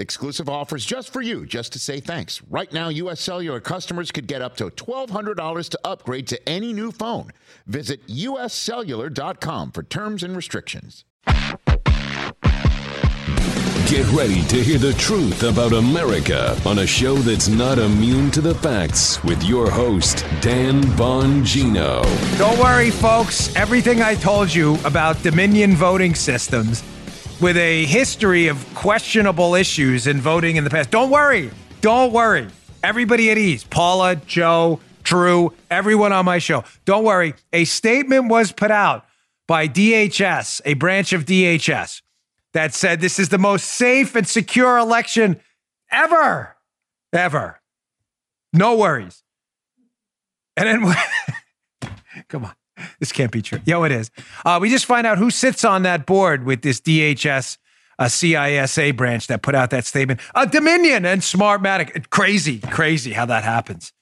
Exclusive offers just for you, just to say thanks. Right now, U.S. Cellular customers could get up to $1,200 to upgrade to any new phone. Visit uscellular.com for terms and restrictions. Get ready to hear the truth about America on a show that's not immune to the facts with your host, Dan Bongino. Don't worry, folks. Everything I told you about Dominion voting systems with a history of questionable issues in voting in the past. Don't worry. Don't worry. Everybody at ease. Paula, Joe, Drew, everyone on my show. Don't worry. A statement was put out by DHS, a branch of DHS, that said this is the most safe and secure election ever. Ever. No worries. And then, come on. This can't be true. Yo, it is. Uh, we just find out who sits on that board with this DHS a CISA branch that put out that statement. Dominion and Smartmatic. Crazy, crazy how that happens.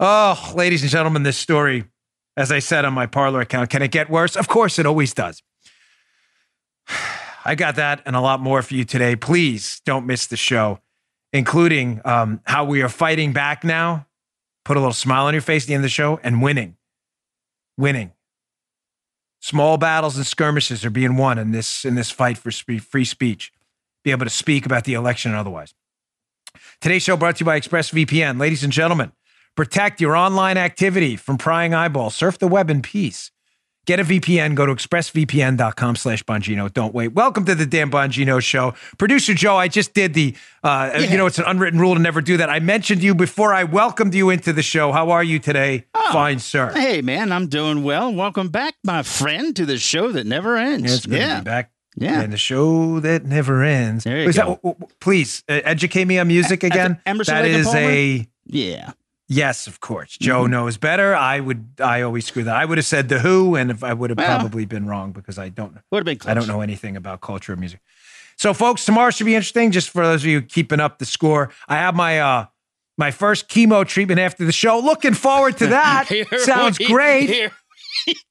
Oh, ladies and gentlemen, this story, as I said on my Parler account, can it get worse? Of course, it always does. I got that and a lot more for you today. Please don't miss the show, including um, how we are fighting back now. Put a little smile on your face at the end of the show and winning. Winning. Small battles and skirmishes are being won in this in this fight for free speech. Be able to speak about the election and otherwise. Today's show brought to you by ExpressVPN. Ladies and gentlemen, protect your online activity from prying eyeballs. Surf the web in peace. Get a VPN. Go to expressvpn.com slash Bongino. Don't wait. Welcome to the Dan Bongino Show. Producer Joe, I just did the, uh, yeah. you know, it's an unwritten rule to never do that. I mentioned you before I welcomed you into the show. How are you today? Oh, Fine, sir. Hey, man, I'm doing well. Welcome back, my friend, to the show that never ends. Yeah, it's good yeah. to be back. Yeah. And the show that never ends. There you go. That, please uh, educate me on music again. Emerson that is a yeah. Yes, of course. Joe mm-hmm. knows better. I would. I always screw that. I would have said the Who, and if I would have well, probably been wrong because I don't. Would have been. Close. I don't know anything about culture or music. So, folks, tomorrow should be interesting. Just for those of you keeping up the score, I have my uh my first chemo treatment after the show. Looking forward to that. Sounds we, great. Here.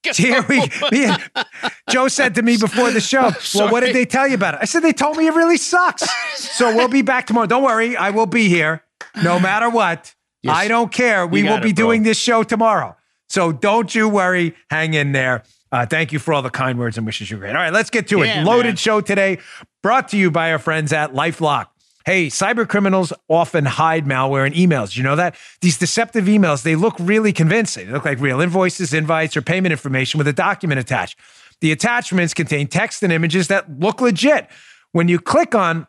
Here we, me, Joe said to me before the show, Well, what did they tell you about it? I said, They told me it really sucks. so we'll be back tomorrow. Don't worry, I will be here no matter what. Yes. I don't care. We will be it, doing this show tomorrow. So don't you worry. Hang in there. Uh, thank you for all the kind words and wishes. You're great. All right, let's get to yeah, it. Loaded man. show today, brought to you by our friends at Lifelock. Hey, cyber criminals often hide malware in emails. You know that? These deceptive emails, they look really convincing. They look like real invoices, invites, or payment information with a document attached. The attachments contain text and images that look legit. When you click on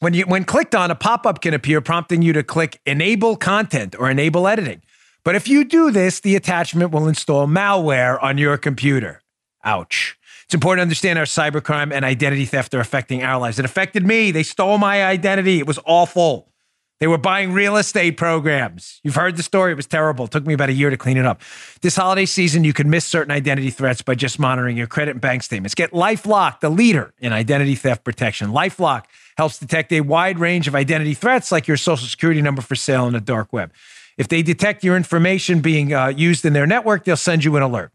when you when clicked on, a pop-up can appear prompting you to click enable content or enable editing. But if you do this, the attachment will install malware on your computer. Ouch. It's important to understand how cybercrime and identity theft are affecting our lives. It affected me. They stole my identity. It was awful. They were buying real estate programs. You've heard the story. It was terrible. It took me about a year to clean it up. This holiday season, you can miss certain identity threats by just monitoring your credit and bank statements. Get Lifelock, the leader in identity theft protection. Lifelock helps detect a wide range of identity threats like your social security number for sale on the dark web. If they detect your information being uh, used in their network, they'll send you an alert.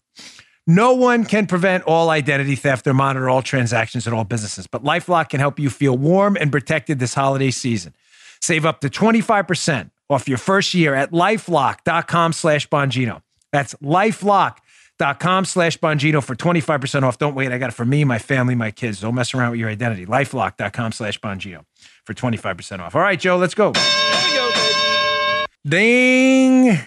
No one can prevent all identity theft or monitor all transactions at all businesses, but Lifelock can help you feel warm and protected this holiday season. Save up to 25% off your first year at lifelock.com slash Bongino. That's lifelock.com slash Bongino for 25% off. Don't wait. I got it for me, my family, my kids. Don't mess around with your identity. Lifelock.com slash Bongino for 25% off. All right, Joe, let's go. Go. Ding,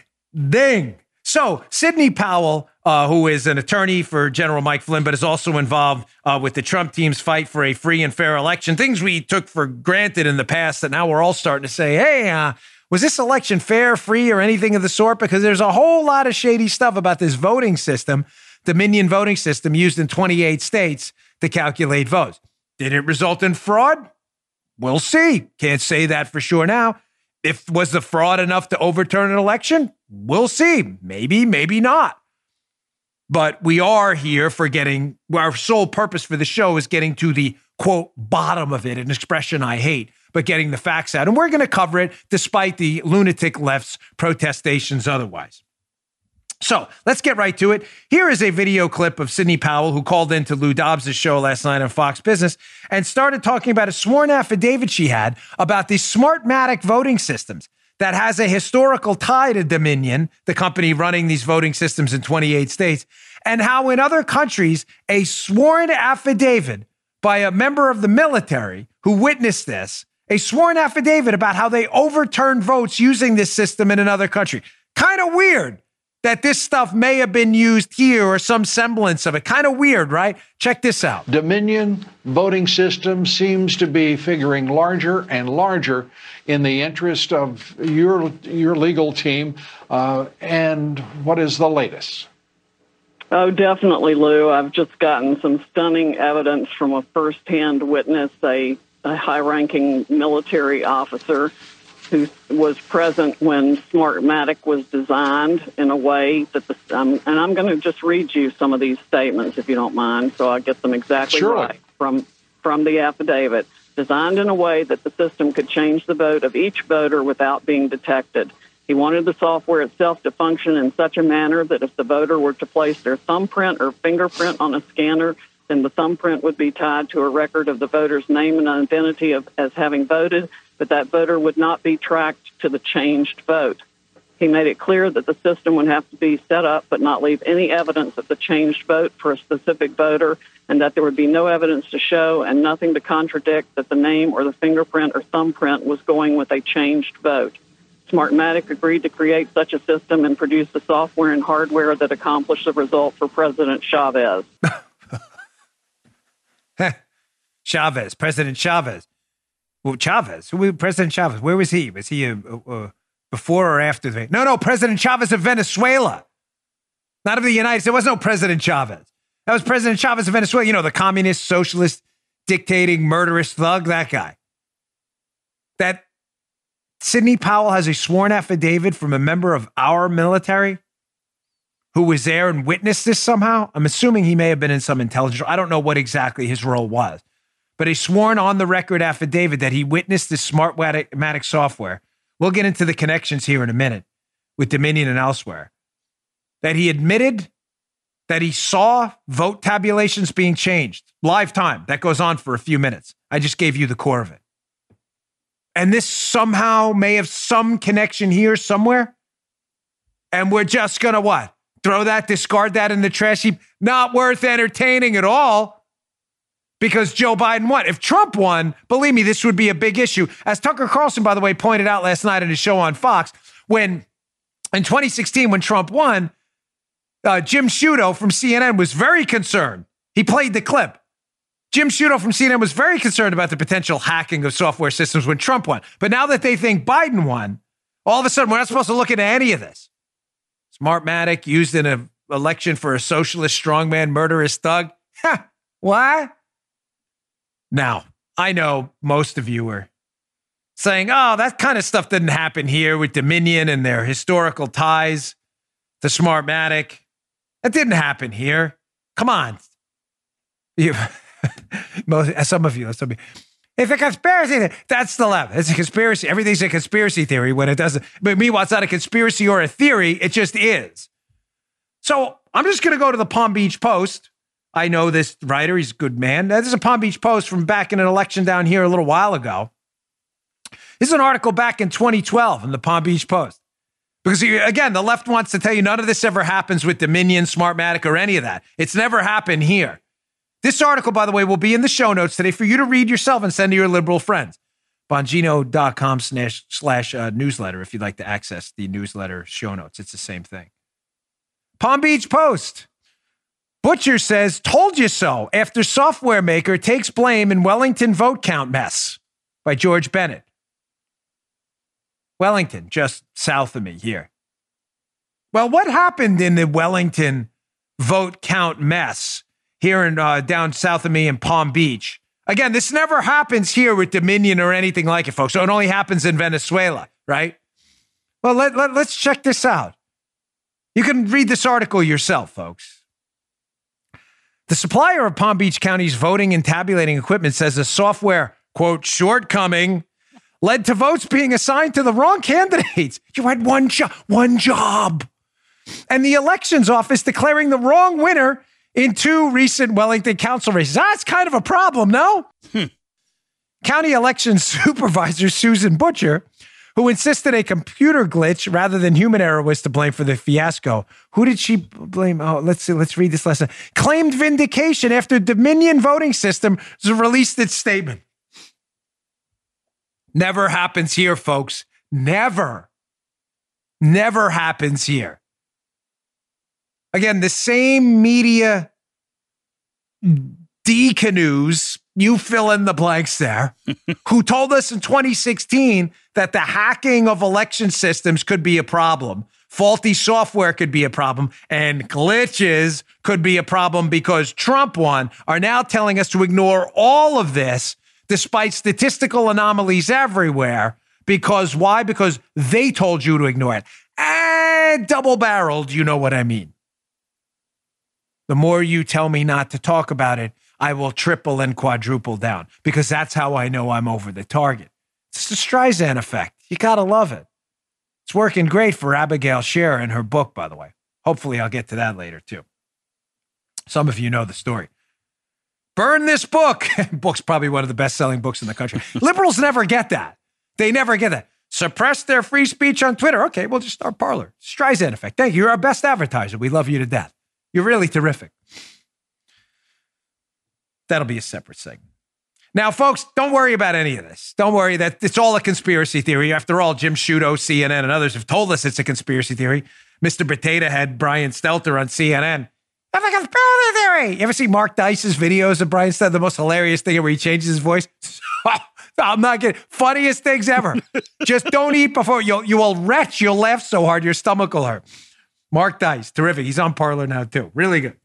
ding. So, Sidney Powell, uh, who is an attorney for General Mike Flynn, but is also involved uh, with the Trump team's fight for a free and fair election, things we took for granted in the past that now we're all starting to say, hey, uh, was this election fair, free, or anything of the sort? Because there's a whole lot of shady stuff about this voting system, Dominion voting system used in 28 states to calculate votes. Did it result in fraud? We'll see. Can't say that for sure now. if was the fraud enough to overturn an election? We'll see. Maybe, maybe not. But we are here for getting our sole purpose for the show is getting to the quote bottom of it, an expression I hate, but getting the facts out. And we're going to cover it despite the lunatic left's protestations otherwise. So let's get right to it. Here is a video clip of Sidney Powell, who called into Lou Dobbs' show last night on Fox Business and started talking about a sworn affidavit she had about the Smartmatic voting systems that has a historical tie to Dominion, the company running these voting systems in 28 states, and how in other countries, a sworn affidavit by a member of the military who witnessed this, a sworn affidavit about how they overturned votes using this system in another country. Kind of weird that this stuff may have been used here or some semblance of it. Kind of weird, right? Check this out. Dominion voting system seems to be figuring larger and larger in the interest of your your legal team. Uh, and what is the latest? Oh, definitely, Lou. I've just gotten some stunning evidence from a firsthand witness, a, a high ranking military officer who was present when Smartmatic was designed in a way that the um, and I'm going to just read you some of these statements if you don't mind, so I get them exactly sure. right from from the affidavit. Designed in a way that the system could change the vote of each voter without being detected. He wanted the software itself to function in such a manner that if the voter were to place their thumbprint or fingerprint on a scanner, then the thumbprint would be tied to a record of the voter's name and identity of, as having voted, but that voter would not be tracked to the changed vote. He made it clear that the system would have to be set up but not leave any evidence of the changed vote for a specific voter, and that there would be no evidence to show and nothing to contradict that the name or the fingerprint or thumbprint was going with a changed vote. Smartmatic agreed to create such a system and produce the software and hardware that accomplished the result for President Chavez. Chavez, President Chavez. Well, Chavez, who President Chavez? Where was he? Was he uh, uh, before or after the? No, no, President Chavez of Venezuela, not of the United States. There was no President Chavez. That was President Chavez of Venezuela. You know, the communist, socialist, dictating, murderous thug. That guy. That Sidney Powell has a sworn affidavit from a member of our military who was there and witnessed this somehow. I'm assuming he may have been in some intelligence. I don't know what exactly his role was but a sworn on the record affidavit that he witnessed the Smartmatic software. We'll get into the connections here in a minute with Dominion and elsewhere. That he admitted that he saw vote tabulations being changed live time. That goes on for a few minutes. I just gave you the core of it. And this somehow may have some connection here somewhere. And we're just going to what? Throw that, discard that in the trash heap? Not worth entertaining at all because Joe Biden won. If Trump won, believe me, this would be a big issue. As Tucker Carlson, by the way, pointed out last night in his show on Fox, when in 2016, when Trump won, uh, Jim Sciutto from CNN was very concerned. He played the clip. Jim Sciutto from CNN was very concerned about the potential hacking of software systems when Trump won. But now that they think Biden won, all of a sudden we're not supposed to look into any of this. Smartmatic used in an election for a socialist strongman murderous thug. Why? Now, I know most of you are saying, oh, that kind of stuff didn't happen here with Dominion and their historical ties to Smartmatic. That didn't happen here. Come on. You, most, some of you, some of you. It's a conspiracy. That's the left. It's a conspiracy. Everything's a conspiracy theory when it doesn't. But meanwhile, it's not a conspiracy or a theory. It just is. So I'm just going to go to the Palm Beach Post I know this writer. He's a good man. This is a Palm Beach Post from back in an election down here a little while ago. This is an article back in 2012 in the Palm Beach Post. Because again, the left wants to tell you none of this ever happens with Dominion, Smartmatic, or any of that. It's never happened here. This article, by the way, will be in the show notes today for you to read yourself and send to your liberal friends. Bongino.com slash, slash uh, newsletter if you'd like to access the newsletter show notes. It's the same thing. Palm Beach Post. Bucher says, told you so after software maker takes blame in Wellington vote count mess by George Bennett. Wellington, just south of me here. Well, what happened in the Wellington vote count mess here in uh, down south of me in Palm Beach? Again, this never happens here with Dominion or anything like it, folks. So it only happens in Venezuela. right? Well, let, let, let's check this out. You can read this article yourself, folks. The supplier of Palm Beach County's voting and tabulating equipment says a software, quote, shortcoming led to votes being assigned to the wrong candidates. You had one job, one job. And the elections office declaring the wrong winner in two recent Wellington council races. That's kind of a problem, no? Hmm. County election supervisor Susan Bucher, who insisted a computer glitch rather than human error was to blame for the fiasco. Who did she blame? Oh, let's see. Let's read this lesson. Claimed vindication after Dominion voting system released its statement. Never happens here, folks. Never. Never happens here. Again, the same media hmm. decanoes, you fill in the blanks there, who told us in 2016 that the hacking of election systems could be a problem. Faulty software could be a problem, and glitches could be a problem because Trump won, are now telling us to ignore all of this despite statistical anomalies everywhere. Because why? Because they told you to ignore it. And double barreled, you know what I mean. The more you tell me not to talk about it, I will triple and quadruple down because that's how I know I'm over the target. It's the Streisand effect. You got to love it. It's working great for Abigail Shrier in her book, by the way. Hopefully, I'll get to that later, too. Some of you know the story. Burn this book. Book's probably one of the best selling books in the country. Liberals never get that. They never get that. Suppress their free speech on Twitter. Okay, we'll just start Parler. Streisand effect. Thank you. You're our best advertiser. We love you to death. You're really terrific. That'll be a separate segment. Now, folks, don't worry about any of this. Don't worry that it's all a conspiracy theory. After all, Jim Sciutto, CNN, and others have told us it's a conspiracy theory. Mr. Potato Head, Brian Stelter on CNN. It's a conspiracy theory. You ever see Mark Dice's videos of Brian Stelter? The most hilarious thing where he changes his voice. I'm not kidding. Funniest things ever. Just don't eat before you'll you will retch. You'll laugh so hard your stomach will hurt. Mark Dice, terrific. He's on Parler now too. Really good.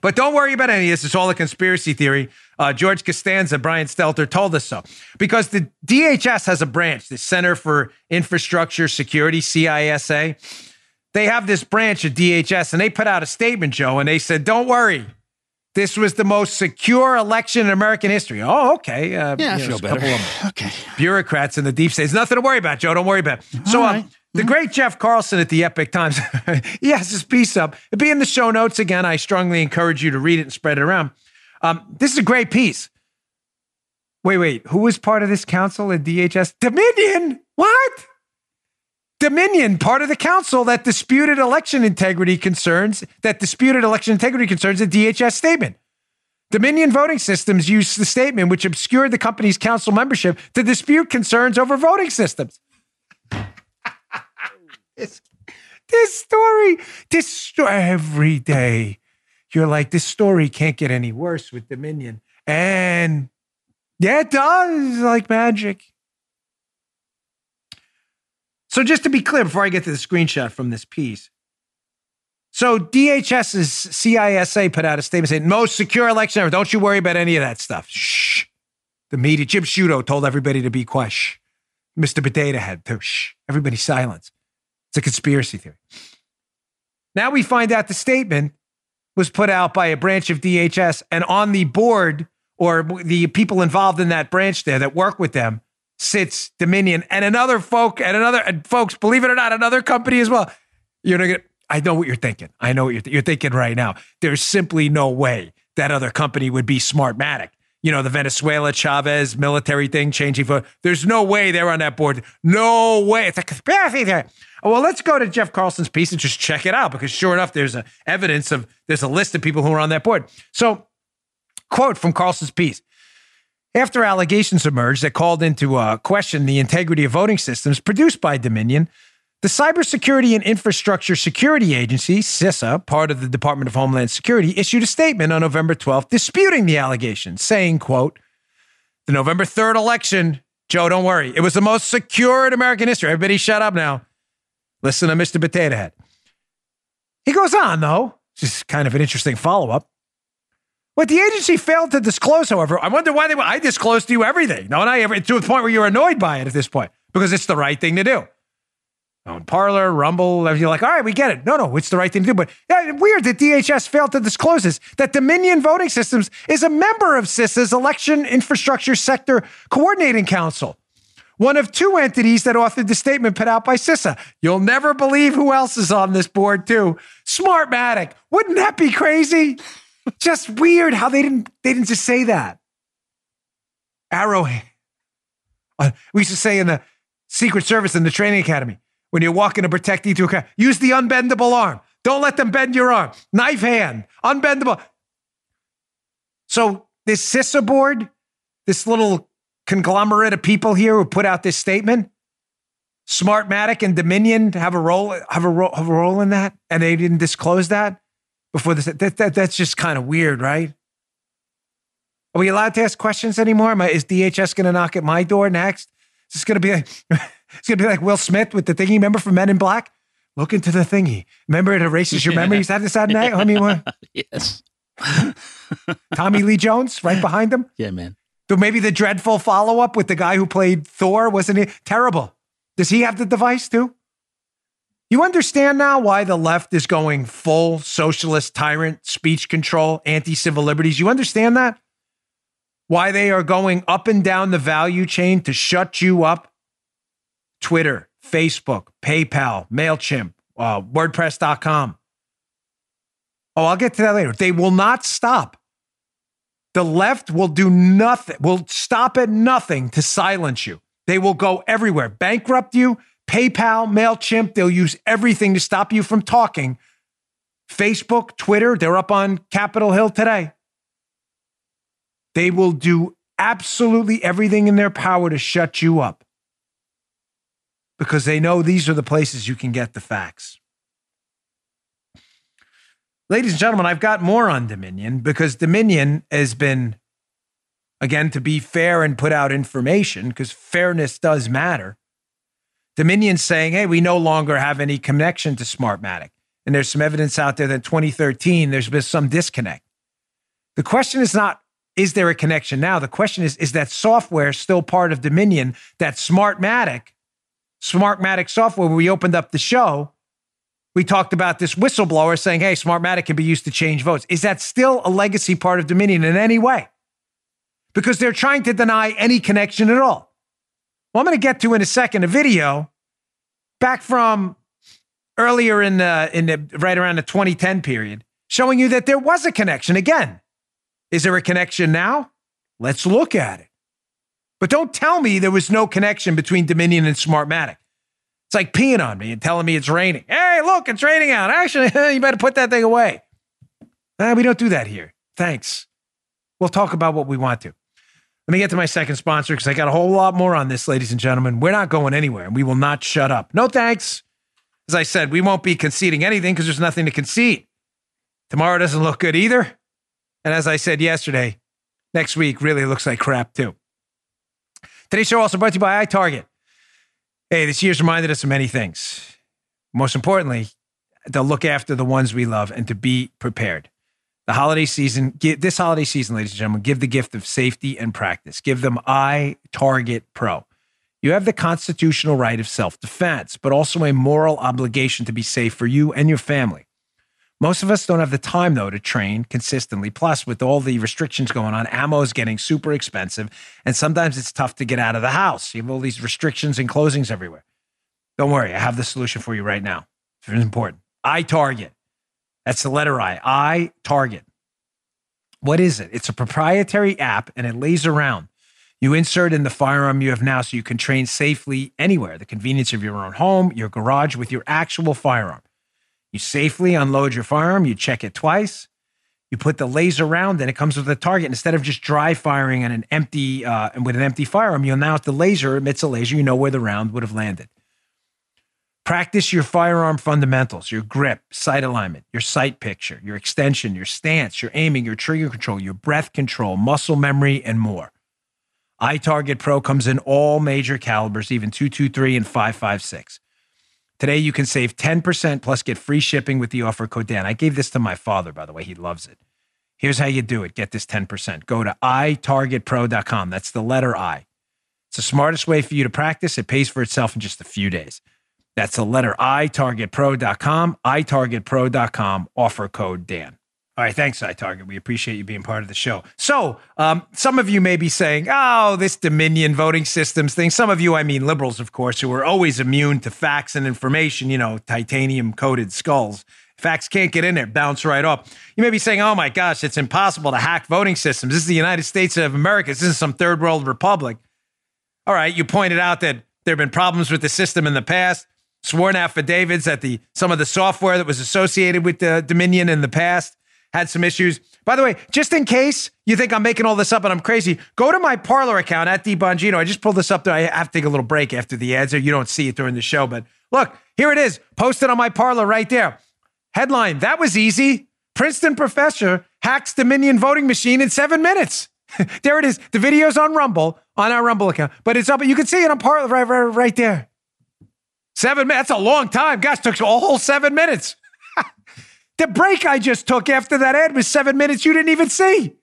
But don't worry about any of this. It's all a conspiracy theory. Uh, George Costanza, Brian Stelter told us so. Because the DHS has a branch, the Center for Infrastructure Security, CISA. They have this branch at DHS and they put out a statement, Joe, and they said, don't worry. This was the most secure election in American history. Oh, okay. Uh, yeah, I feel better. okay. Bureaucrats in the deep state. There's nothing to worry about, Joe. Don't worry about it. So, um, the great Jeff Carlson at the Epoch Times, he has his piece up. It'll be in the show notes again. I strongly encourage you to read it and spread it around. Um, this is a great piece. Wait, wait. Who was part of this council at DHS? Dominion? What? Dominion, part of the council that disputed election integrity concerns, that disputed election integrity concerns the DHS statement. Dominion Voting Systems used the statement, which obscured the company's council membership, to dispute concerns over voting systems this, this story, this story, every day, you're like, this story can't get any worse with Dominion. And yeah, it does, like magic. So, just to be clear, before I get to the screenshot from this piece, so DHS's CISA put out a statement saying, most secure election ever. Don't you worry about any of that stuff. Shh. The media, Jim Sciutto told everybody to be quiet. Shh. Mr. Potato Head, too. Shh. Everybody silence. It's a conspiracy theory. Now we find out the statement was put out by a branch of DHS, and on the board or the people involved in that branch there that work with them sits Dominion and another folk and another and folks. Believe it or not, another company as well. You're not gonna. I know what you're thinking. I know what you're, th- you're thinking right now. There's simply no way that other company would be Smartmatic you know, the Venezuela Chavez military thing changing for. There's no way they're on that board. No way. It's a conspiracy theory. Well, let's go to Jeff Carlson's piece and just check it out because sure enough, there's a evidence of there's a list of people who are on that board. So, quote from Carlson's piece. After allegations emerged that called into uh, question the integrity of voting systems produced by Dominion, the Cybersecurity and Infrastructure Security Agency, CISA, part of the Department of Homeland Security, issued a statement on November 12th disputing the allegations, saying, quote, the November 3rd election, Joe, don't worry, it was the most secure in American history. Everybody shut up now. Listen to Mr. Potato Head. He goes on, though, just kind of an interesting follow up. What the agency failed to disclose, however, I wonder why they I disclosed to you everything. No, and I ever to the point where you're annoyed by it at this point. because it's the right thing to do. Um, on Parler, Rumble, you're like, all right, we get it. No, no, it's the right thing to do. But yeah, weird that DHS failed to disclose this. That Dominion Voting Systems is a member of CISA's Election Infrastructure Sector Coordinating Council, one of two entities that authored the statement put out by CISA. You'll never believe who else is on this board too. Smartmatic. Wouldn't that be crazy? just weird how they didn't they didn't just say that. Arrowhead. We used to say in the Secret Service in the training academy when you're walking to protect E2, use the unbendable arm. Don't let them bend your arm. Knife hand, unbendable. So this CISA board, this little conglomerate of people here who put out this statement, Smartmatic and Dominion have a role have a role have a role in that, and they didn't disclose that before this. That, that that's just kind of weird, right? Are we allowed to ask questions anymore? I, is DHS going to knock at my door next? Is this going to be like, it's going to be like Will Smith with the thingy. Remember from Men in Black? Look into the thingy. Remember it erases your memories. That is that night. I mean, what? yes. Tommy Lee Jones right behind him. Yeah, man. So maybe the dreadful follow up with the guy who played Thor wasn't it terrible? Does he have the device too? You understand now why the left is going full socialist tyrant, speech control, anti civil liberties. You understand that? Why they are going up and down the value chain to shut you up? Twitter, Facebook, PayPal, MailChimp, uh, WordPress.com. Oh, I'll get to that later. They will not stop. The left will do nothing, will stop at nothing to silence you. They will go everywhere, bankrupt you, PayPal, MailChimp. They'll use everything to stop you from talking. Facebook, Twitter, they're up on Capitol Hill today. They will do absolutely everything in their power to shut you up because they know these are the places you can get the facts. Ladies and gentlemen, I've got more on Dominion because Dominion has been, again, to be fair and put out information because fairness does matter. Dominion saying, hey, we no longer have any connection to Smartmatic. And there's some evidence out there that 2013, there's been some disconnect. The question is not, is there a connection now? The question is, is that software still part of Dominion, that Smartmatic, Smartmatic software, we opened up the show, we talked about this whistleblower saying, hey, Smartmatic can be used to change votes. Is that still a legacy part of Dominion in any way? Because they're trying to deny any connection at all. Well, I'm going to get to in a second a video back from earlier in the, in the right around the 2010 period showing you that there was a connection. Again, is there a connection now? Let's look at it. But don't tell me there was no connection between Dominion and Smartmatic. It's like peeing on me and telling me it's raining. Hey, look, it's raining out. Actually, you better put that thing away. we don't do that here. Thanks. We'll talk about what we want to. Let me get to my second sponsor because I got a whole lot more on this, ladies and gentlemen. We're not going anywhere and we will not shut up. No thanks. As I said, we won't be conceding anything because there's nothing to concede. Tomorrow doesn't look good either. And as I said yesterday, next week really looks like crap too. Today's show also brought to you by iTarget. Hey, this year's reminded us of many things. Most importantly, to look after the ones we love and to be prepared. The holiday season, this holiday season, ladies and gentlemen, give the gift of safety and practice. Give them iTarget Pro. You have the constitutional right of self defense, but also a moral obligation to be safe for you and your family. Most of us don't have the time, though, to train consistently. Plus, with all the restrictions going on, ammo is getting super expensive, and sometimes it's tough to get out of the house. You have all these restrictions and closings everywhere. Don't worry, I have the solution for you right now. It's important. I Target. That's the letter I. I Target. What is it? It's a proprietary app and it lays around. You insert in the firearm you have now so you can train safely anywhere, the convenience of your own home, your garage with your actual firearm. You safely unload your firearm, you check it twice, you put the laser round, and it comes with a target. Instead of just dry firing on an empty uh, and with an empty firearm, you'll now, if the laser emits a laser, you know where the round would have landed. Practice your firearm fundamentals, your grip, sight alignment, your sight picture, your extension, your stance, your aiming, your trigger control, your breath control, muscle memory, and more. iTarget Pro comes in all major calibers, even 223 and 556. Today, you can save 10% plus get free shipping with the offer code Dan. I gave this to my father, by the way. He loves it. Here's how you do it get this 10%. Go to itargetpro.com. That's the letter I. It's the smartest way for you to practice. It pays for itself in just a few days. That's the letter I, targetpro.com, itargetpro.com, offer code Dan. All right, thanks, iTarget. We appreciate you being part of the show. So, um, some of you may be saying, oh, this Dominion voting systems thing. Some of you, I mean liberals, of course, who are always immune to facts and information, you know, titanium coated skulls. Facts can't get in there, bounce right off. You may be saying, oh my gosh, it's impossible to hack voting systems. This is the United States of America. This isn't some third world republic. All right, you pointed out that there have been problems with the system in the past, sworn affidavits that the some of the software that was associated with the Dominion in the past had some issues. By the way, just in case you think I'm making all this up and I'm crazy, go to my Parler account at DBongino. I just pulled this up there. I have to take a little break after the ads, or you don't see it during the show. But look, here it is, posted on my Parler right there. Headline: That was easy. Princeton professor hacks Dominion voting machine in seven minutes. there it is. The video's on Rumble, on our Rumble account, but it's up. You can see it on Parler right, right, right there. Seven minutes. That's a long time. Gosh, took a whole seven minutes. The break I just took after that ad was seven minutes you didn't even see.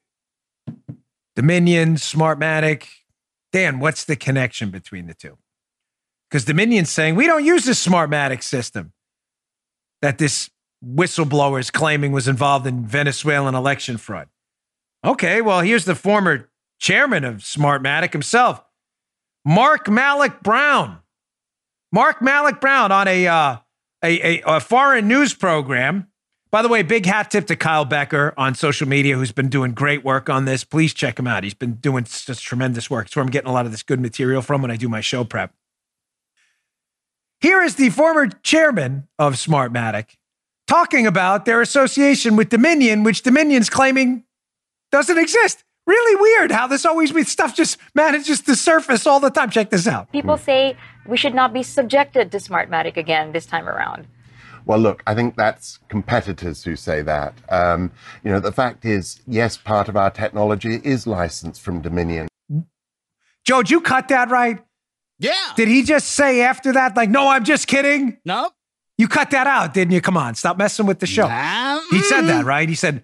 Dominion, Smartmatic. Dan, what's the connection between the two? Because Dominion's saying we don't use this Smartmatic system that this whistleblower is claiming was involved in Venezuelan election fraud. Okay, well, here's the former chairman of Smartmatic himself, Mark Malloch Brown. Mark Malloch Brown on a, uh, a, a, a foreign news program by the way, big hat tip to Kyle Becker on social media, who's been doing great work on this. Please check him out. He's been doing just tremendous work. It's where I'm getting a lot of this good material from when I do my show prep. Here is the former chairman of Smartmatic talking about their association with Dominion, which Dominion's claiming doesn't exist. Really weird how this always with stuff just manages to surface all the time. Check this out. People say we should not be subjected to Smartmatic again this time around. Well, look, I think that's competitors who say that. Um, you know, the fact is, yes, part of our technology is licensed from Dominion. Joe, did you cut that right? Yeah. Did he just say after that, like, no, I'm just kidding? Nope. You cut that out, didn't you? Come on, stop messing with the show. Nah, He said that, right? He said,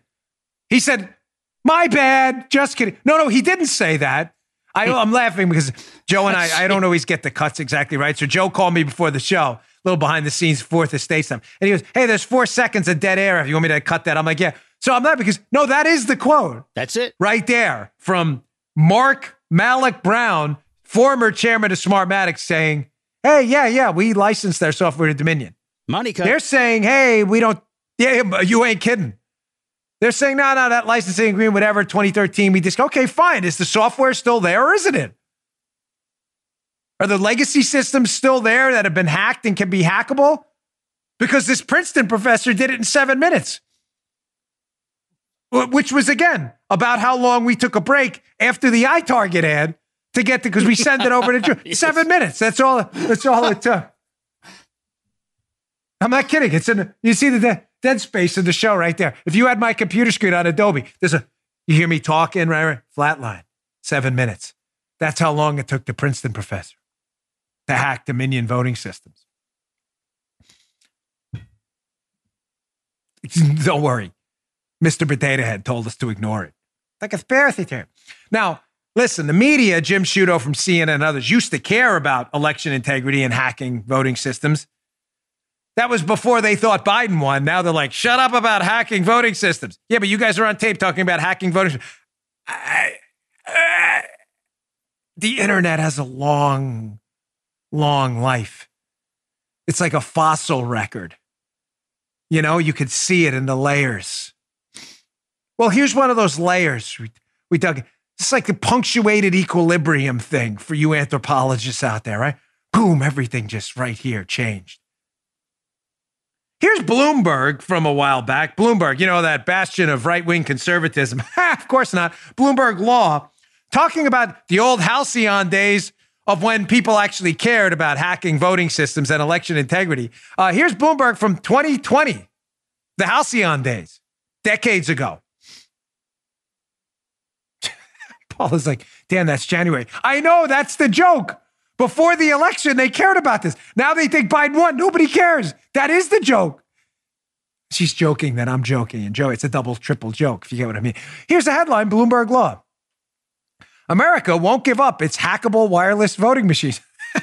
he said, my bad, just kidding. No, no, he didn't say that. I, I'm laughing because Joe and I, I don't always get the cuts exactly right. So Joe called me before the show, a little behind the scenes, fourth estate stuff. And he goes, hey, there's four seconds of dead air if you want me to cut that. I'm like, yeah. So I'm laughing because, no, that is the quote That's it. right there from Mark Malloch Brown, former chairman of Smartmatic, saying, hey, yeah, yeah, we licensed their software to Dominion. Money cut. They're saying, hey, we don't, yeah, you ain't kidding. They're saying, no, no, that licensing agreement, whatever, 2013, we just, okay, fine. Is the software still there or isn't it? Are the legacy systems still there that have been hacked and can be hackable? Because this Princeton professor did it in seven minutes, which was, again, about how long we took a break after the iTarget ad to get to, because we send it over to Drew. Yes. Seven minutes. That's all, that's all it took. I'm not kidding. It's in. You see the de- dead space in the show right there. If you had my computer screen on Adobe, there's a. You hear me talking, right? right flatline. Seven minutes. That's how long it took the Princeton professor to hack Dominion voting systems. Don't worry, Mr. Potato Head told us to ignore it. Like a conspiracy theory. Now, listen, the media, Jim Sciutto from CNN and others, used to care about election integrity and hacking voting systems. That was before they thought Biden won. Now they're like, shut up about hacking voting systems. Yeah, but you guys are on tape talking about hacking voting I- the internet has a long, long life. It's like a fossil record. You know, you could see it in the layers. Well, here's one of those layers we, we dug. It's like the punctuated equilibrium thing for you anthropologists out there, right? Boom, everything just right here changed. Here's Bloomberg from a while back. Bloomberg, you know, that bastion of right wing conservatism. of course not. Bloomberg Law, talking about the old halcyon days of when people actually cared about hacking voting systems and election integrity. Uh, here's Bloomberg from 2020, the halcyon days, decades ago. Paul is like, Dan, that's January. I know, that's the joke. Before the election, they cared about this. Now they think Biden won. Nobody cares. That is the joke. She's joking that I'm joking. And Joe, it's a double, triple joke, if you get what I mean. Here's the headline Bloomberg Law. America won't give up its hackable wireless voting machines.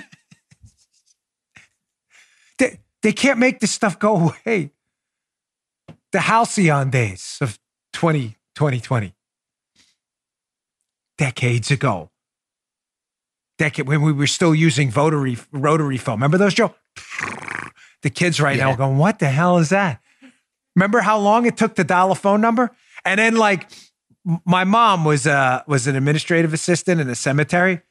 they, they can't make this stuff go away. The halcyon days of 20, 2020, decades ago. Decade when we were still using rotary rotary phone. Remember those, Joe? The kids right yeah. now going, "What the hell is that?" Remember how long it took to dial a phone number? And then like my mom was uh was an administrative assistant in a cemetery.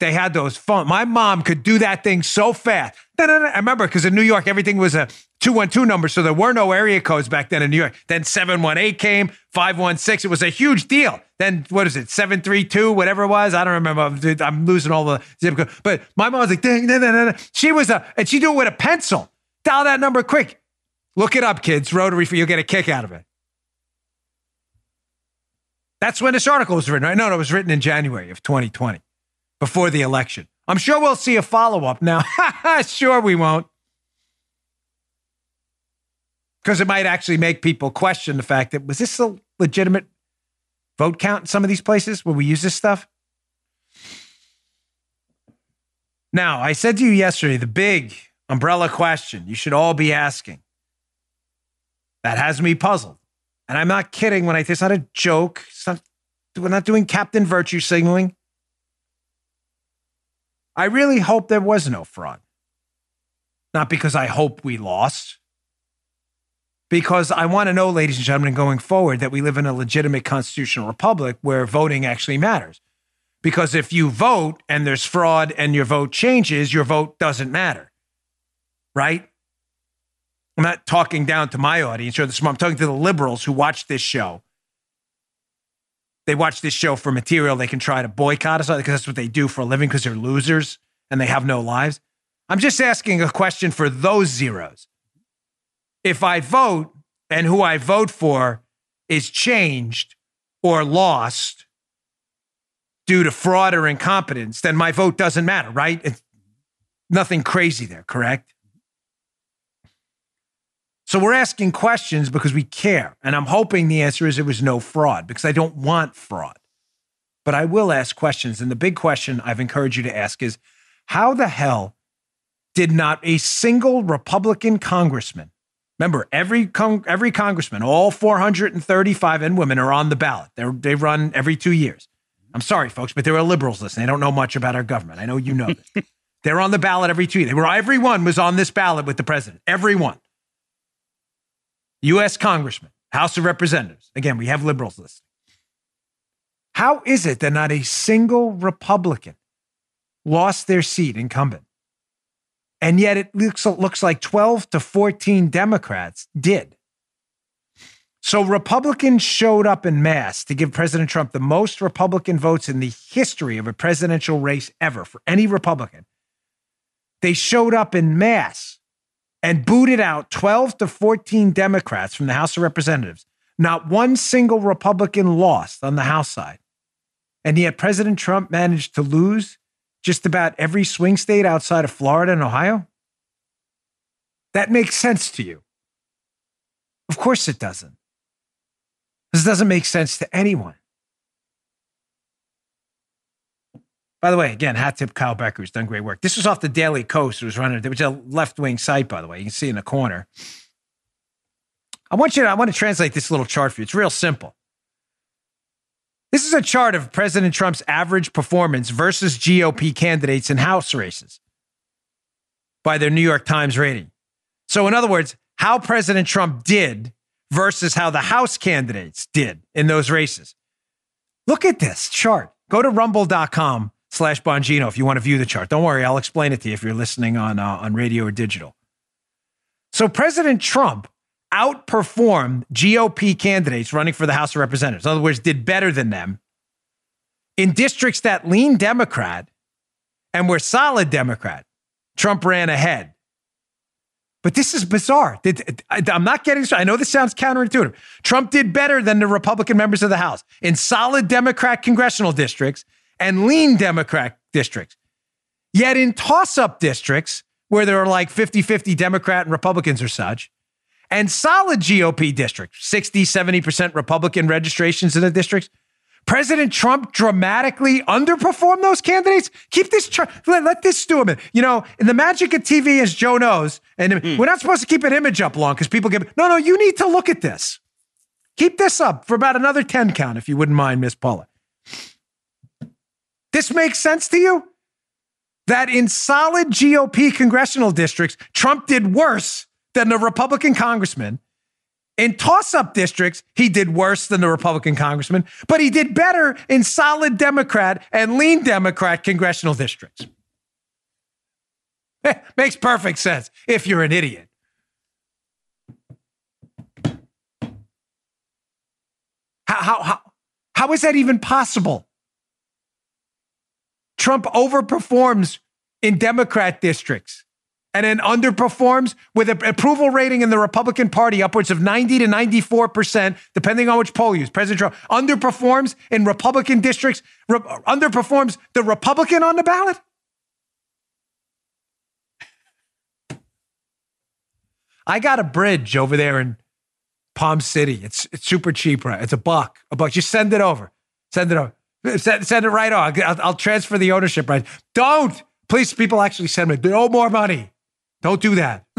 They had those phone. My mom could do that thing so fast. I remember because in New York everything was a 212 number, so there were no area codes back then in New York. Then 718 came, 516. It was a huge deal. Then what is it, 732, whatever it was? I don't remember. I'm losing all the zip code. But my mom was like, ding. she was a, and she do it with a pencil. Dial that number quick. Look it up, kids. Rotary, for you'll get a kick out of it. That's when this article was written. No, no, it was written in January of 2020, before the election. I'm sure we'll see a follow up now. sure, we won't. Because it might actually make people question the fact that was this a legitimate vote count in some of these places where we use this stuff? Now, I said to you yesterday the big umbrella question you should all be asking that has me puzzled. And I'm not kidding when I say it's not a joke. It's not, we're not doing Captain Virtue signaling. I really hope there was no fraud. Not because I hope we lost, because I want to know, ladies and gentlemen, going forward, that we live in a legitimate constitutional republic where voting actually matters. Because if you vote and there's fraud and your vote changes, your vote doesn't matter. Right? I'm not talking down to my audience or I'm talking to the liberals who watch this show. They watch this show for material they can try to boycott us because that's what they do for a living because they're losers and they have no lives. I'm just asking a question for those zeros. If I vote and who I vote for is changed or lost due to fraud or incompetence, then my vote doesn't matter, right? It's nothing crazy there, correct? So we're asking questions because we care. And I'm hoping the answer is there was no fraud because I don't want fraud. But I will ask questions. And the big question I've encouraged you to ask is how the hell did not a single Republican congressman, remember, every, con- every congressman, all 435 and women are on the ballot. They're, they run every two years. I'm sorry, folks, but there are liberals listening. They don't know much about our government. I know you know this. They're on the ballot every two years. They were, everyone was on this ballot with the president. Everyone. U.S. Congressman, House of Representatives. Again, we have liberals listening. How is it that not a single Republican lost their seat incumbent? And yet it looks, looks like 12 to 14 Democrats did. So Republicans showed up in mass to give President Trump the most Republican votes in the history of a presidential race ever for any Republican. They showed up in mass and booted out 12 to 14 Democrats from the House of Representatives. Not one single Republican lost on the House side. And yet President Trump managed to lose just about every swing state outside of Florida and Ohio? That makes sense to you. Of course it doesn't. This doesn't make sense to anyone. By the way, again, hat tip Kyle Becker, who's done great work. This was off the Daily Kos. It was running, it was a left wing site, by the way. You can see in the corner. I want you to, I want to translate this little chart for you. It's real simple. This is a chart of President Trump's average performance versus GOP candidates in House races by their New York Times rating. So, in other words, how President Trump did versus how the House candidates did in those races. Look at this chart. Go to rumble.com slash Bongino if you want to view the chart. Don't worry, I'll explain it to you if you're listening on uh, on radio or digital. So President Trump outperformed GOP candidates running for the House of Representatives. In other words, did better than them in districts that lean Democrat and were solid Democrat. Trump ran ahead. But this is bizarre. I'm not getting. I know this sounds counterintuitive. Trump did better than the Republican members of the House in solid Democrat congressional districts and lean Democrat districts. Yet in toss up districts where there are like 50 50 Democrat and Republicans or such, and solid GOP districts, 60, 70% Republican registrations in the districts, President Trump dramatically underperformed those candidates? Keep this, tr- let, let this stew a minute. You know, in the magic of TV, as Joe knows, and mm. we're not supposed to keep an image up long because people get, no, no, you need to look at this. Keep this up for about another 10 count, if you wouldn't mind, Miss Paula. This makes sense to you? That in solid GOP congressional districts, Trump did worse than the Republican congressman in toss up districts, he did worse than the Republican congressman, but he did better in solid Democrat and lean Democrat congressional districts. Makes perfect sense if you're an idiot. How, how, how, how is that even possible? Trump overperforms in Democrat districts and then underperforms with an approval rating in the Republican Party upwards of 90 to 94%, depending on which poll you use. President Trump underperforms in Republican districts, re- underperforms the Republican on the ballot. I got a bridge over there in Palm City. It's it's super cheap, right? It's a buck, a buck. Just send it over. Send it over. Send, send it right on. I'll, I'll transfer the ownership right. Don't. Please, people actually send me no more money. Don't do that.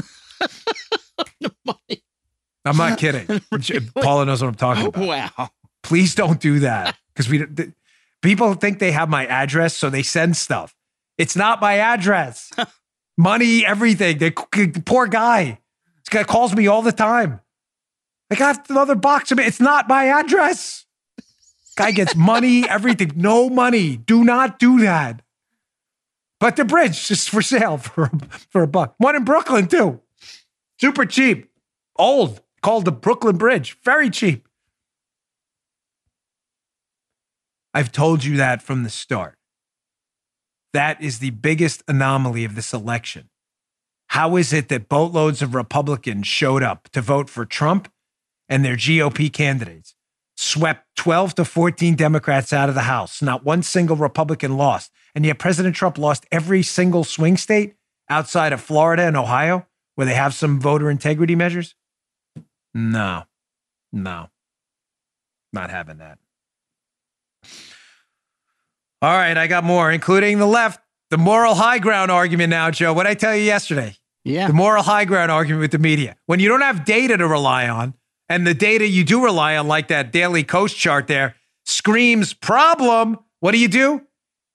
I'm not kidding. Paula knows what I'm talking oh, about. Wow. Please don't do that because we the, people think they have my address, so they send stuff. It's not my address. Money, everything. The poor guy. This guy calls me all the time. I got another box of it. It's not my address. Guy gets money, everything. No money. Do not do that. But the bridge is for sale for, for a buck. One in Brooklyn, too. Super cheap. Old. Called the Brooklyn Bridge. Very cheap. I've told you that from the start. That is the biggest anomaly of this election. How is it that boatloads of Republicans showed up to vote for Trump and their GOP candidates? Swept 12 to 14 Democrats out of the House. Not one single Republican lost. And yet President Trump lost every single swing state outside of Florida and Ohio where they have some voter integrity measures? No, no, not having that. All right, I got more, including the left, the moral high ground argument now, Joe. What I tell you yesterday? Yeah. The moral high ground argument with the media. When you don't have data to rely on, and the data you do rely on, like that Daily Kos chart there, screams problem, what do you do?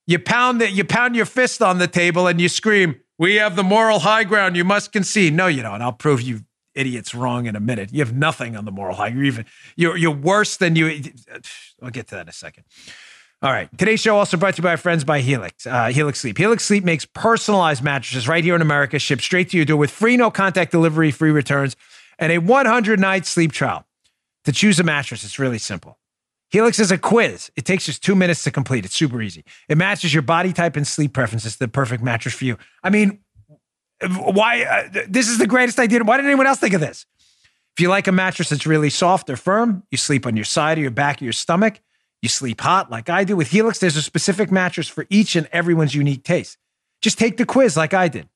You pound it, you pound your fist on the table and you scream, "We have the moral high ground. You must concede." No, you don't. I'll prove you idiots wrong in a minute. You have nothing on the moral high. You're even you're you're worse than you. I'll get to that in a second. All right. Today's show also brought to you by our friends by Helix. Uh, Helix Sleep. Helix Sleep makes personalized mattresses right here in America, shipped straight to your door with free no contact delivery, free returns, and a 100 night sleep trial. To choose a mattress, it's really simple. Helix is a quiz. It takes just two minutes to complete. It's super easy. It matches your body type and sleep preferences to the perfect mattress for you. I mean, why? Uh, this is the greatest idea. Why didn't anyone else think of this? If you like a mattress that's really soft or firm, you sleep on your side or your back or your stomach. You sleep hot like I do. With Helix, there's a specific mattress for each and everyone's unique taste. Just take the quiz like I did.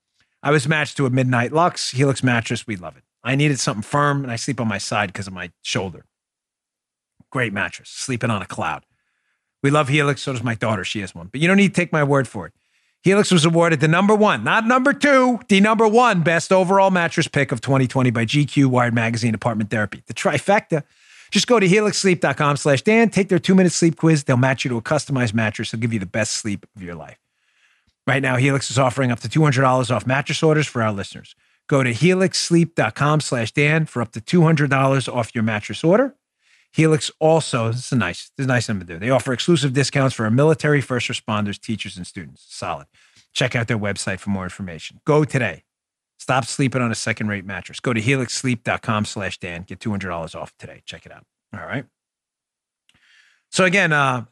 I was matched to a Midnight Luxe Helix mattress. We love it. I needed something firm, and I sleep on my side because of my shoulder. Great mattress, sleeping on a cloud. We love Helix. So does my daughter. She has one. But you don't need to take my word for it. Helix was awarded the number one, not number two, the number one best overall mattress pick of 2020 by GQ, Wired Magazine, Apartment Therapy. The trifecta. Just go to helixsleep.com slash Dan, take their two minute sleep quiz. They'll match you to a customized mattress. They'll give you the best sleep of your life. Right now, Helix is offering up to $200 off mattress orders for our listeners. Go to helixsleep.com slash Dan for up to $200 off your mattress order. Helix also, this is nice, this is nice thing to do. They offer exclusive discounts for our military, first responders, teachers, and students. Solid. Check out their website for more information. Go today. Stop sleeping on a second rate mattress. Go to helixsleep.com slash Dan. Get $200 off today. Check it out. All right. So again, uh,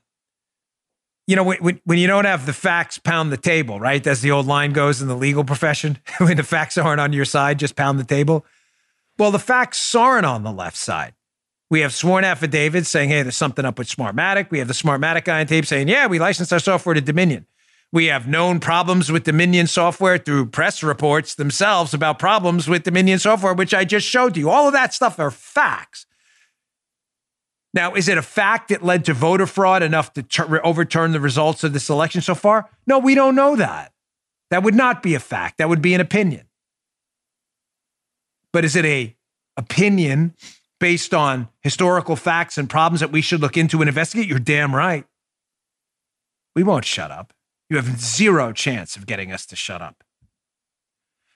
you know, when, when you don't have the facts, pound the table, right? As the old line goes in the legal profession, when the facts aren't on your side, just pound the table. Well, the facts aren't on the left side. We have sworn affidavits saying, hey, there's something up with Smartmatic. We have the Smartmatic guy on tape saying, yeah, we licensed our software to Dominion. We have known problems with Dominion software through press reports themselves about problems with Dominion software, which I just showed you. All of that stuff are facts. Now, is it a fact that led to voter fraud enough to ter- overturn the results of this election so far? No, we don't know that. That would not be a fact. That would be an opinion. But is it a opinion based on historical facts and problems that we should look into and investigate? You're damn right. We won't shut up. You have zero chance of getting us to shut up.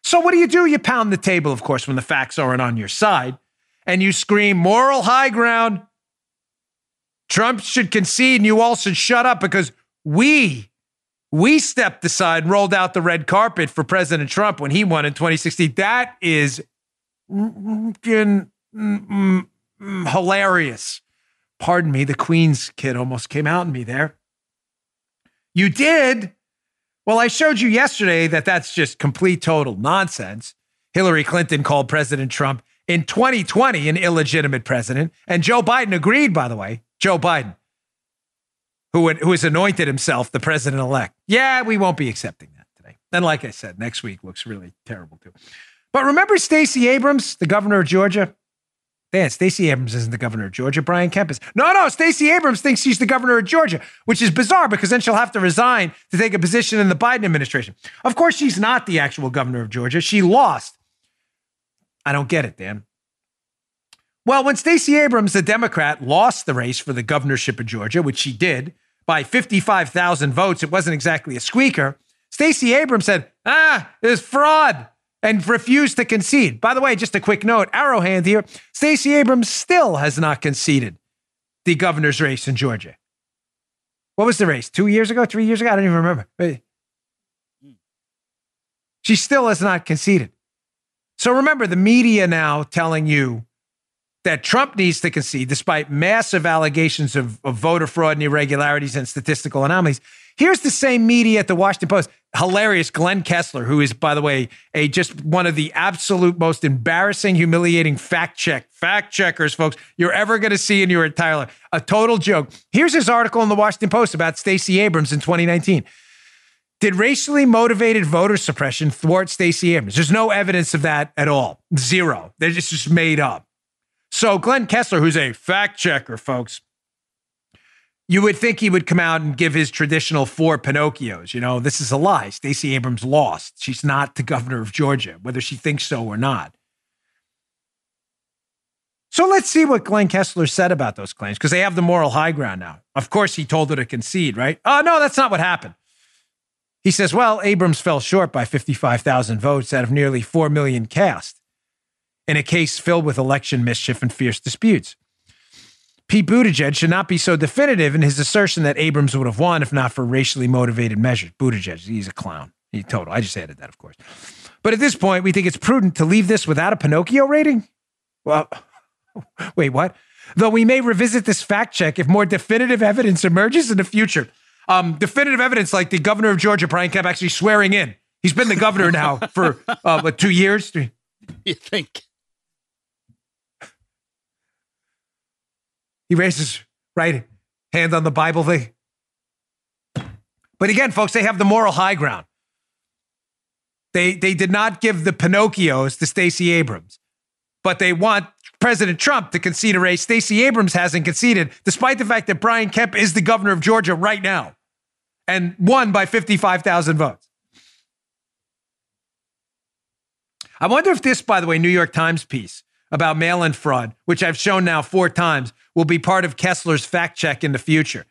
So what do you do? You pound the table, of course, when the facts aren't on your side, and you scream moral high ground. Trump should concede and you all should shut up because we we stepped aside and rolled out the red carpet for President Trump when he won in 2016. That is mm, mm, hilarious. Pardon me, the Queen's kid almost came out in me there. You did? Well, I showed you yesterday that that's just complete total nonsense. Hillary Clinton called President Trump in 2020 an illegitimate president, and Joe Biden agreed, by the way. Joe Biden, who, who has anointed himself the president elect. Yeah, we won't be accepting that today. And like I said, next week looks really terrible too. But remember Stacey Abrams, the governor of Georgia? Dan, Stacey Abrams isn't the governor of Georgia. Brian Kemp is. No, no, Stacey Abrams thinks she's the governor of Georgia, which is bizarre because then she'll have to resign to take a position in the Biden administration. Of course, she's not the actual governor of Georgia. She lost. I don't get it, Dan. Well, when Stacey Abrams, the Democrat, lost the race for the governorship of Georgia, which she did by 55,000 votes, it wasn't exactly a squeaker. Stacey Abrams said, ah, was fraud and refused to concede. By the way, just a quick note arrow hand here Stacey Abrams still has not conceded the governor's race in Georgia. What was the race? Two years ago? Three years ago? I don't even remember. She still has not conceded. So remember the media now telling you that Trump needs to concede despite massive allegations of, of, voter fraud and irregularities and statistical anomalies. Here's the same media at the Washington Post. Hilarious Glenn Kessler, who is, by the way, a just one of the absolute most embarrassing, humiliating fact check fact checkers, folks, you're ever going to see in your entire life. A total joke. Here's his article in the Washington Post about Stacey Abrams in 2019. Did racially motivated voter suppression thwart Stacey Abrams? There's no evidence of that at all. Zero. They're just, just made up. So Glenn Kessler, who's a fact checker, folks, you would think he would come out and give his traditional four Pinocchios. You know, this is a lie. Stacey Abrams lost. She's not the governor of Georgia, whether she thinks so or not. So let's see what Glenn Kessler said about those claims because they have the moral high ground now. Of course, he told her to concede, right? Oh, no, that's not what happened. He says, well, Abrams fell short by 55,000 votes out of nearly 4 million cast in a case filled with election mischief and fierce disputes. Pete Buttigieg should not be so definitive in his assertion that Abrams would have won if not for racially motivated measures. Buttigieg, he's a clown. He total. I just added that, of course. But at this point, we think it's prudent to leave this without a Pinocchio rating. Well, wait, what? Though we may revisit this fact check if more definitive evidence emerges in the future. Um, definitive evidence like the governor of Georgia, Brian Kemp, actually swearing in. He's been the governor now for uh, what, two years. You think? He raises right hand on the Bible thing. But again, folks, they have the moral high ground. They they did not give the Pinocchios to Stacey Abrams, but they want President Trump to concede a race. Stacey Abrams hasn't conceded, despite the fact that Brian Kemp is the governor of Georgia right now and won by 55,000 votes. I wonder if this, by the way, New York Times piece about mail in fraud, which I've shown now four times, will be part of Kessler's fact check in the future.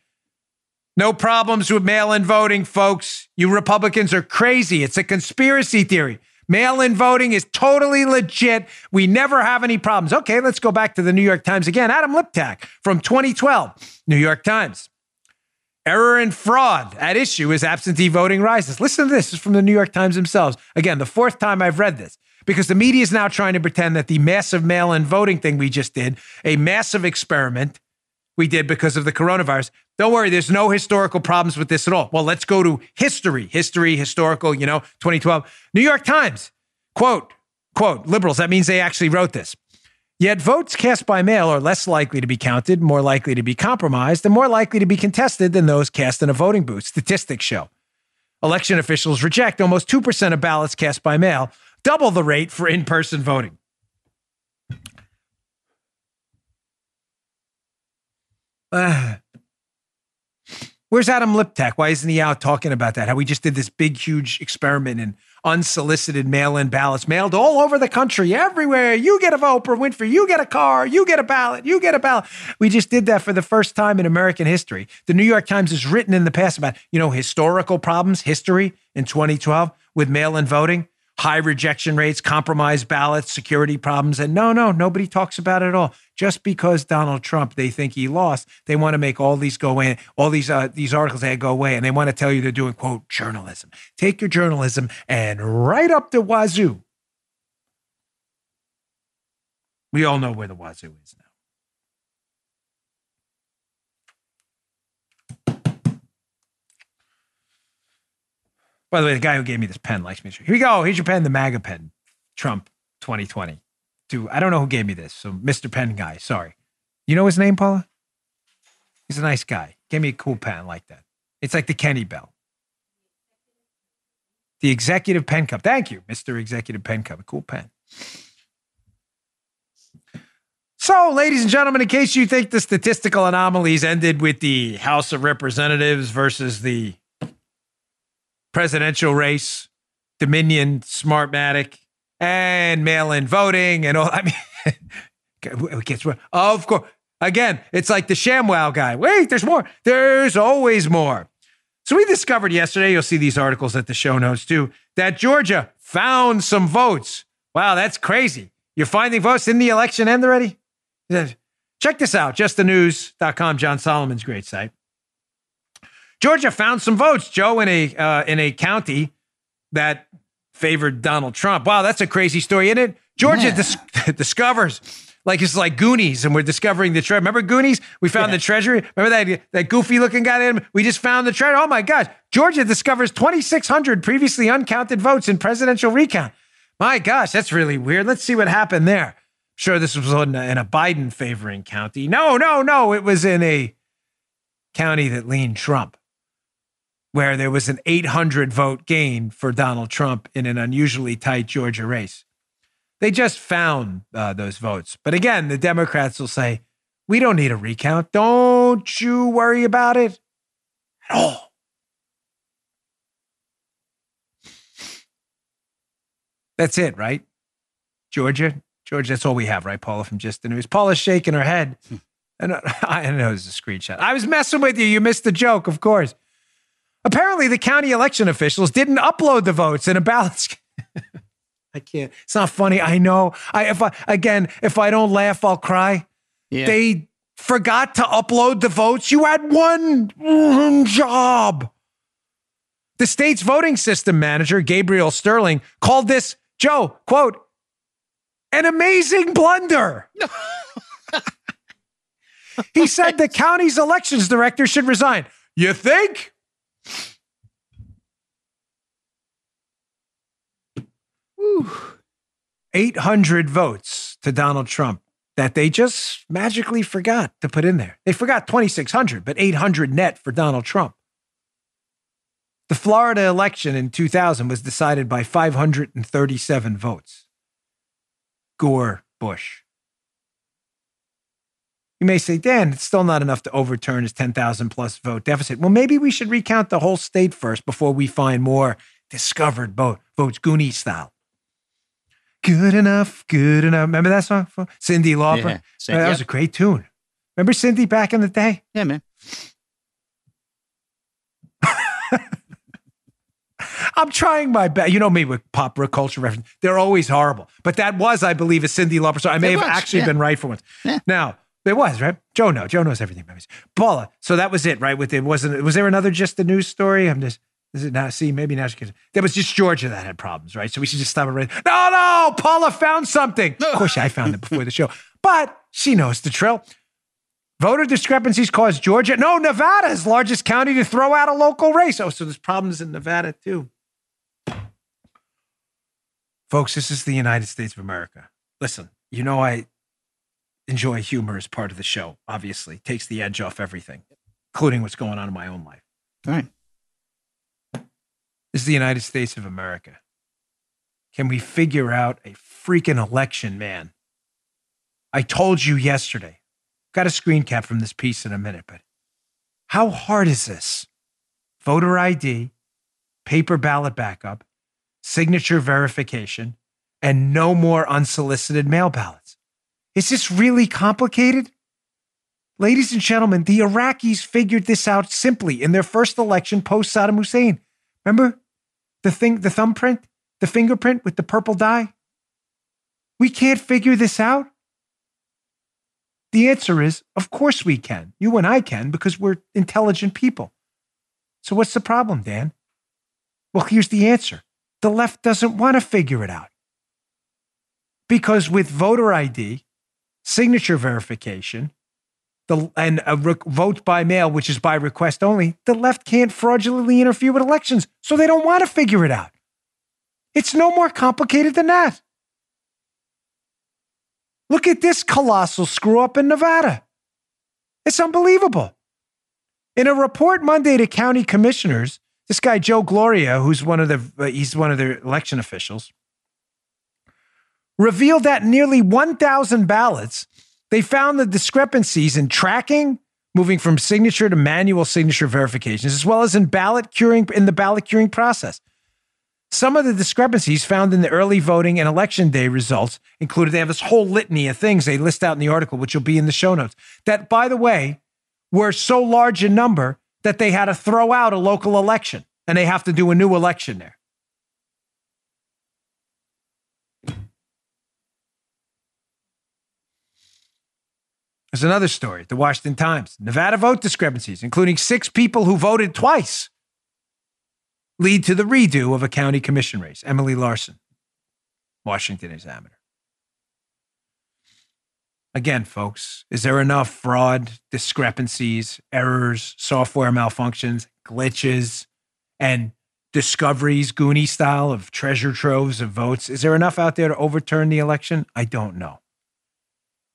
No problems with mail in voting, folks. You Republicans are crazy. It's a conspiracy theory. Mail in voting is totally legit. We never have any problems. Okay, let's go back to the New York Times again. Adam Liptak from 2012, New York Times. Error and fraud at issue as absentee voting rises. Listen to this. This is from the New York Times themselves. Again, the fourth time I've read this because the media is now trying to pretend that the massive mail in voting thing we just did, a massive experiment we did because of the coronavirus. Don't worry, there's no historical problems with this at all. Well, let's go to history, history, historical, you know, 2012. New York Times, quote, quote, liberals, that means they actually wrote this. Yet votes cast by mail are less likely to be counted, more likely to be compromised, and more likely to be contested than those cast in a voting booth. Statistics show. Election officials reject almost 2% of ballots cast by mail, double the rate for in person voting. Uh, where's Adam Liptak? Why isn't he out talking about that? How we just did this big, huge experiment in unsolicited mail-in ballots mailed all over the country, everywhere. You get a vote, Oprah Winfrey. You get a car. You get a ballot. You get a ballot. We just did that for the first time in American history. The New York Times has written in the past about you know historical problems, history in 2012 with mail-in voting high rejection rates, compromised ballots, security problems. And no, no, nobody talks about it at all. Just because Donald Trump, they think he lost, they want to make all these go in, all these uh, these articles they go away, and they want to tell you they're doing quote journalism. Take your journalism and right up the wazoo. We all know where the wazoo is now. By the way, the guy who gave me this pen likes me. Here we go. Here's your pen, the MAGA pen, Trump 2020. To I don't know who gave me this. So Mr. Pen guy, sorry. You know his name, Paula? He's a nice guy. Gave me a cool pen like that. It's like the Kenny Bell. The executive pen cup. Thank you, Mr. Executive Pen Cup. A cool pen. So, ladies and gentlemen, in case you think the statistical anomalies ended with the House of Representatives versus the presidential race, Dominion, Smartmatic, and mail-in voting, and all. I mean, of course. Again, it's like the ShamWow guy. Wait, there's more. There's always more. So we discovered yesterday. You'll see these articles at the show notes too. That Georgia found some votes. Wow, that's crazy. You're finding votes. Didn't the election end already? Check this out. JustTheNews.com, John Solomon's great site. Georgia found some votes, Joe, in a uh, in a county that favored Donald Trump. Wow, that's a crazy story, isn't it? Georgia yeah. dis- discovers like it's like Goonies, and we're discovering the treasure. Remember Goonies? We found yeah. the treasury. Remember that that goofy looking guy? There? We just found the treasure. Oh my gosh! Georgia discovers 2,600 previously uncounted votes in presidential recount. My gosh, that's really weird. Let's see what happened there. Sure, this was in a, in a Biden favoring county. No, no, no. It was in a county that leaned Trump where there was an 800 vote gain for Donald Trump in an unusually tight Georgia race. They just found uh, those votes. But again, the Democrats will say, we don't need a recount. Don't you worry about it at all. That's it, right? Georgia, Georgia, that's all we have, right, Paula, from Just the News. Paula's shaking her head. and I know it's a screenshot. I was messing with you. You missed the joke, of course. Apparently, the county election officials didn't upload the votes in a ballot. I can't. It's not funny. I know. I if I again, if I don't laugh, I'll cry. Yeah. They forgot to upload the votes. You had one job. The state's voting system manager, Gabriel Sterling, called this, Joe, quote, an amazing blunder. he said the county's elections director should resign. You think? 800 votes to Donald Trump that they just magically forgot to put in there. They forgot 2,600, but 800 net for Donald Trump. The Florida election in 2000 was decided by 537 votes. Gore, Bush. You may say, Dan, it's still not enough to overturn his 10,000 plus vote deficit. Well, maybe we should recount the whole state first before we find more discovered vote, votes, Goonie style. Good enough, good enough. Remember that song? Cyndi Lauper? Yeah, that yep. was a great tune. Remember Cyndi back in the day? Yeah, man. I'm trying my best. You know me with pop culture reference. They're always horrible. But that was, I believe, a Cyndi Lauper song. I may it have was, actually yeah. been right for once. Yeah. Now, it was, right? Joe knows. Joe knows everything about music. Paula. So that was it, right? With it wasn't was there another just the news story? I'm just is it now? See, maybe now she can. That was just Georgia that had problems, right? So we should just stop it right. No, no, Paula found something. Of course, I found it before the show, but she knows the drill. Voter discrepancies caused Georgia, no, Nevada's largest county to throw out a local race. Oh, so there's problems in Nevada too. Folks, this is the United States of America. Listen, you know I enjoy humor as part of the show. Obviously, takes the edge off everything, including what's going on in my own life. All right. This is the United States of America. Can we figure out a freaking election, man? I told you yesterday. Got a screen cap from this piece in a minute, but how hard is this? Voter ID, paper ballot backup, signature verification, and no more unsolicited mail ballots. Is this really complicated? Ladies and gentlemen, the Iraqis figured this out simply in their first election post Saddam Hussein. Remember the thing, the thumbprint, the fingerprint with the purple dye? We can't figure this out. The answer is, of course we can. You and I can because we're intelligent people. So what's the problem, Dan? Well, here's the answer. The left doesn't want to figure it out. Because with voter ID, signature verification, the, and a re- vote by mail, which is by request only, the left can't fraudulently interfere with elections. So they don't want to figure it out. It's no more complicated than that. Look at this colossal screw up in Nevada. It's unbelievable. In a report Monday to county commissioners, this guy Joe Gloria, who's one of the he's one of the election officials, revealed that nearly 1,000 ballots they found the discrepancies in tracking, moving from signature to manual signature verifications, as well as in ballot curing in the ballot curing process. Some of the discrepancies found in the early voting and election day results included they have this whole litany of things they list out in the article, which will be in the show notes. That, by the way, were so large in number that they had to throw out a local election and they have to do a new election there. There's another story, the Washington Times. Nevada vote discrepancies, including six people who voted twice, lead to the redo of a county commission race. Emily Larsen, Washington Examiner. Again, folks, is there enough fraud, discrepancies, errors, software malfunctions, glitches, and discoveries, Goonie style of treasure troves of votes? Is there enough out there to overturn the election? I don't know.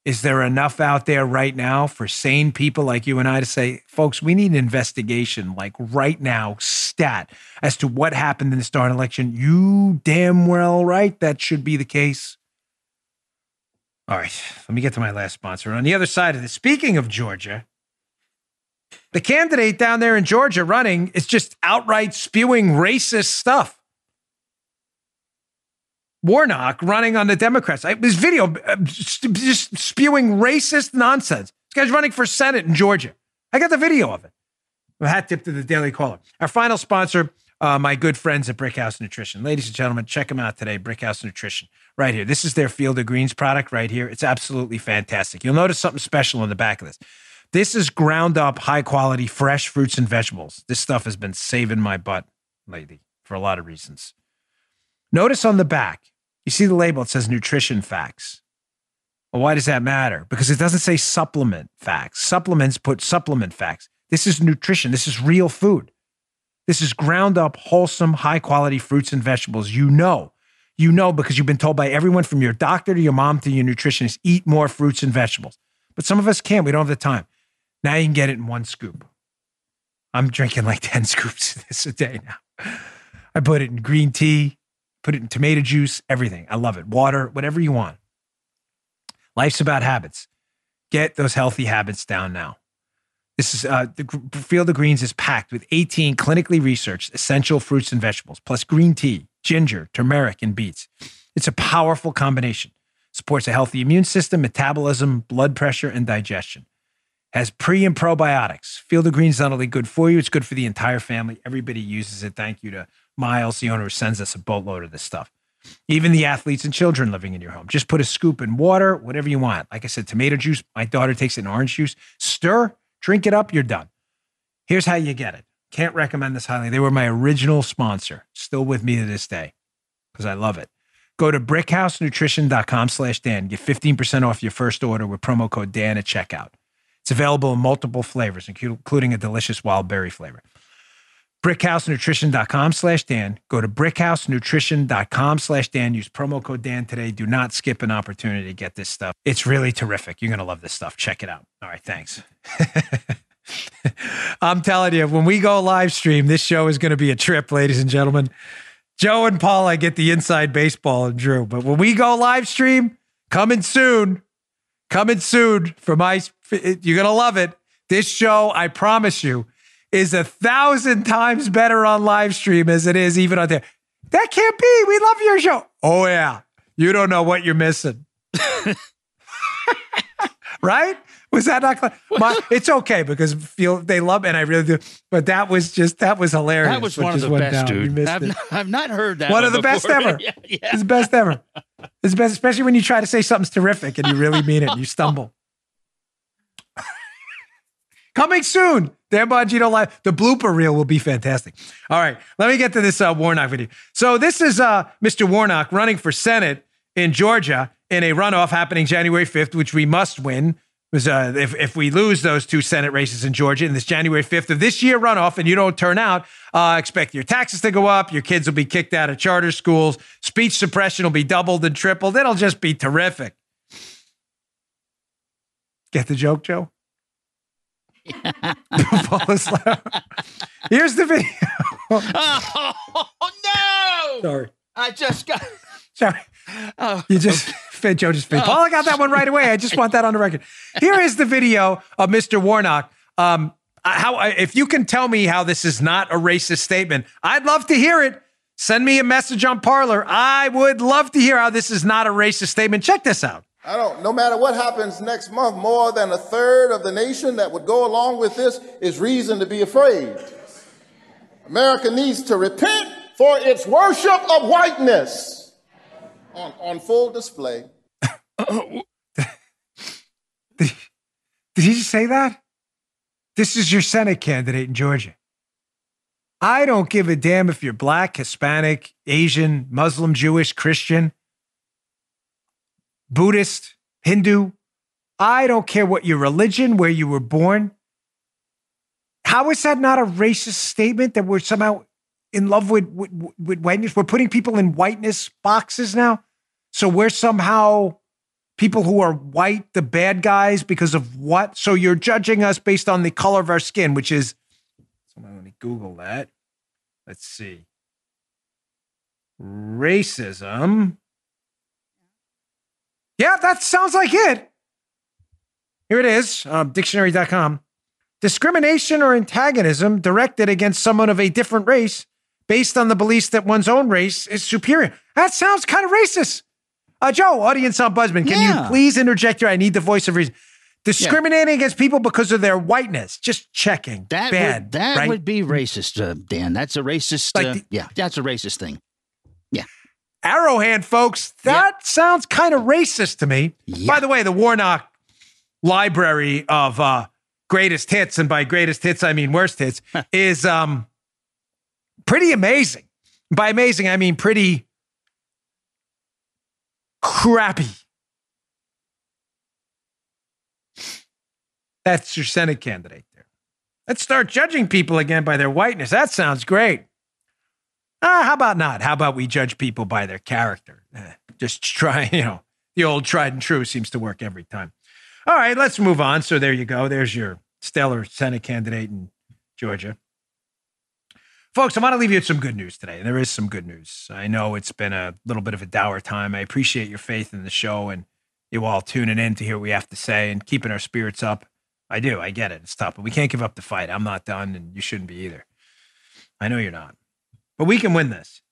Is there enough out there right now for sane people like you and I to say, folks, we need an investigation, like right now, stat as to what happened in the start election? You damn well right that should be the case. All right, let me get to my last sponsor. On the other side of this, speaking of Georgia, the candidate down there in Georgia running is just outright spewing racist stuff. Warnock running on the Democrats. I, this video uh, just spewing racist nonsense. This guy's running for Senate in Georgia. I got the video of it. A hat tip to the Daily Caller. Our final sponsor, uh, my good friends at Brickhouse Nutrition. Ladies and gentlemen, check them out today. Brickhouse Nutrition, right here. This is their Field of Greens product right here. It's absolutely fantastic. You'll notice something special on the back of this. This is ground up, high quality, fresh fruits and vegetables. This stuff has been saving my butt lately for a lot of reasons. Notice on the back, you see the label, it says nutrition facts. Well, why does that matter? Because it doesn't say supplement facts. Supplements put supplement facts. This is nutrition. This is real food. This is ground up, wholesome, high quality fruits and vegetables. You know, you know because you've been told by everyone from your doctor to your mom to your nutritionist eat more fruits and vegetables. But some of us can't. We don't have the time. Now you can get it in one scoop. I'm drinking like 10 scoops of this a day now. I put it in green tea, put it in tomato juice, everything. I love it. Water, whatever you want. Life's about habits. Get those healthy habits down now. This is uh, the Field of Greens is packed with 18 clinically researched essential fruits and vegetables, plus green tea, ginger, turmeric, and beets. It's a powerful combination. Supports a healthy immune system, metabolism, blood pressure, and digestion. Has pre and probiotics. Field of Greens is not only good for you, it's good for the entire family. Everybody uses it. Thank you to Miles, the owner, sends us a boatload of this stuff. Even the athletes and children living in your home. Just put a scoop in water, whatever you want. Like I said, tomato juice. My daughter takes it in orange juice. Stir, drink it up, you're done. Here's how you get it. Can't recommend this highly. They were my original sponsor, still with me to this day because I love it. Go to brickhousenutrition.com slash Dan. Get 15% off your first order with promo code Dan at checkout. It's available in multiple flavors, including a delicious wild berry flavor brickhousenutrition.com slash Dan. Go to brickhousenutrition.com slash Dan. Use promo code Dan today. Do not skip an opportunity to get this stuff. It's really terrific. You're going to love this stuff. Check it out. All right. Thanks. I'm telling you, when we go live stream, this show is going to be a trip, ladies and gentlemen. Joe and Paul, I get the inside baseball and Drew. But when we go live stream, coming soon, coming soon for my. You're gonna love it. This show, I promise you, is a thousand times better on live stream as it is even on there. That can't be. We love your show. Oh yeah, you don't know what you're missing. right? Was that not? My, it's okay because feel they love and I really do. But that was just that was hilarious. That was one of the best, dude. I've not, I've not, heard that. One, one of the before. best ever. yeah, yeah. It's the best ever. It's best, especially when you try to say something's terrific and you really mean it. and You stumble. Coming soon. Dan Bongino live. The blooper reel will be fantastic. All right, let me get to this uh, Warnock video. So this is uh, Mr. Warnock running for Senate in Georgia in a runoff happening January 5th, which we must win was uh, if, if we lose those two Senate races in Georgia in this January 5th of this year runoff and you don't turn out, uh, expect your taxes to go up. Your kids will be kicked out of charter schools. Speech suppression will be doubled and tripled. It'll just be terrific. Get the joke, Joe? Here's the video. oh, no. Sorry. I just got. Sorry. Oh. You just fit Joe just fit. Oh. Paul, I got that one right away. I just want that on the record. Here is the video of Mr. Warnock. Um, how if you can tell me how this is not a racist statement, I'd love to hear it. Send me a message on Parler. I would love to hear how this is not a racist statement. Check this out. I don't, no matter what happens next month, more than a third of the nation that would go along with this is reason to be afraid. America needs to repent for its worship of whiteness on, on full display. did, he just say that? This is your Senate candidate in Georgia. I don't give a damn if you're black, Hispanic, Asian, Muslim, Jewish, Christian, Buddhist, Hindu. I don't care what your religion, where you were born. How is that not a racist statement that we're somehow in love with, with, with whiteness. We're putting people in whiteness boxes now. So we're somehow people who are white, the bad guys because of what? So you're judging us based on the color of our skin, which is. Let me Google that. Let's see. Racism. Yeah, that sounds like it. Here it is, um, dictionary.com. Discrimination or antagonism directed against someone of a different race based on the beliefs that one's own race is superior. That sounds kind of racist. Uh, Joe, audience ombudsman, can yeah. you please interject here? I need the voice of reason. Discriminating yeah. against people because of their whiteness. Just checking. That Bad, would, that right? would be racist, uh, Dan. That's a racist. Like uh, the, yeah, that's a racist thing. Yeah. Arrowhand, folks. That sounds kind of racist to me. By the way, the Warnock library of uh, greatest hits, and by greatest hits I mean worst hits, is um, pretty amazing. By amazing, I mean pretty crappy. That's your Senate candidate there. Let's start judging people again by their whiteness. That sounds great. Ah, how about not? How about we judge people by their character? Eh, just try, you know, the old tried and true seems to work every time. All right, let's move on. So there you go. There's your stellar Senate candidate in Georgia. Folks, I want to leave you with some good news today. And there is some good news. I know it's been a little bit of a dour time. I appreciate your faith in the show and you all tuning in to hear what we have to say and keeping our spirits up. I do. I get it. It's tough, but we can't give up the fight. I'm not done, and you shouldn't be either. I know you're not. But we can win this.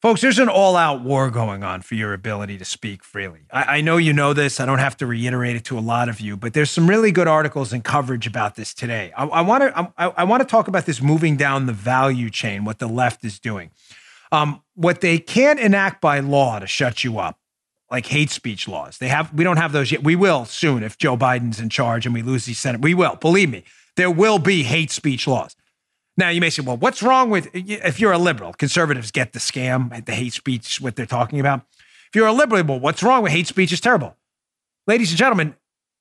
Folks, there's an all out war going on for your ability to speak freely. I, I, know you know this. I don't have to reiterate it to a lot of you, but there's some really good articles and coverage about this today. I want to I, want to talk about this moving down the value chain, what the left is doing. Um, what they can't enact by law to shut you up, like hate speech laws. They have we don't have those yet. We will soon if Joe Biden's in charge and we lose the Senate. We will. Believe me, there will be hate speech laws. Now, you may say, well, what's wrong with if you're a liberal? Conservatives get the scam, the hate speech, what they're talking about. If you're a liberal, well, what's wrong with hate speech is terrible. Ladies and gentlemen,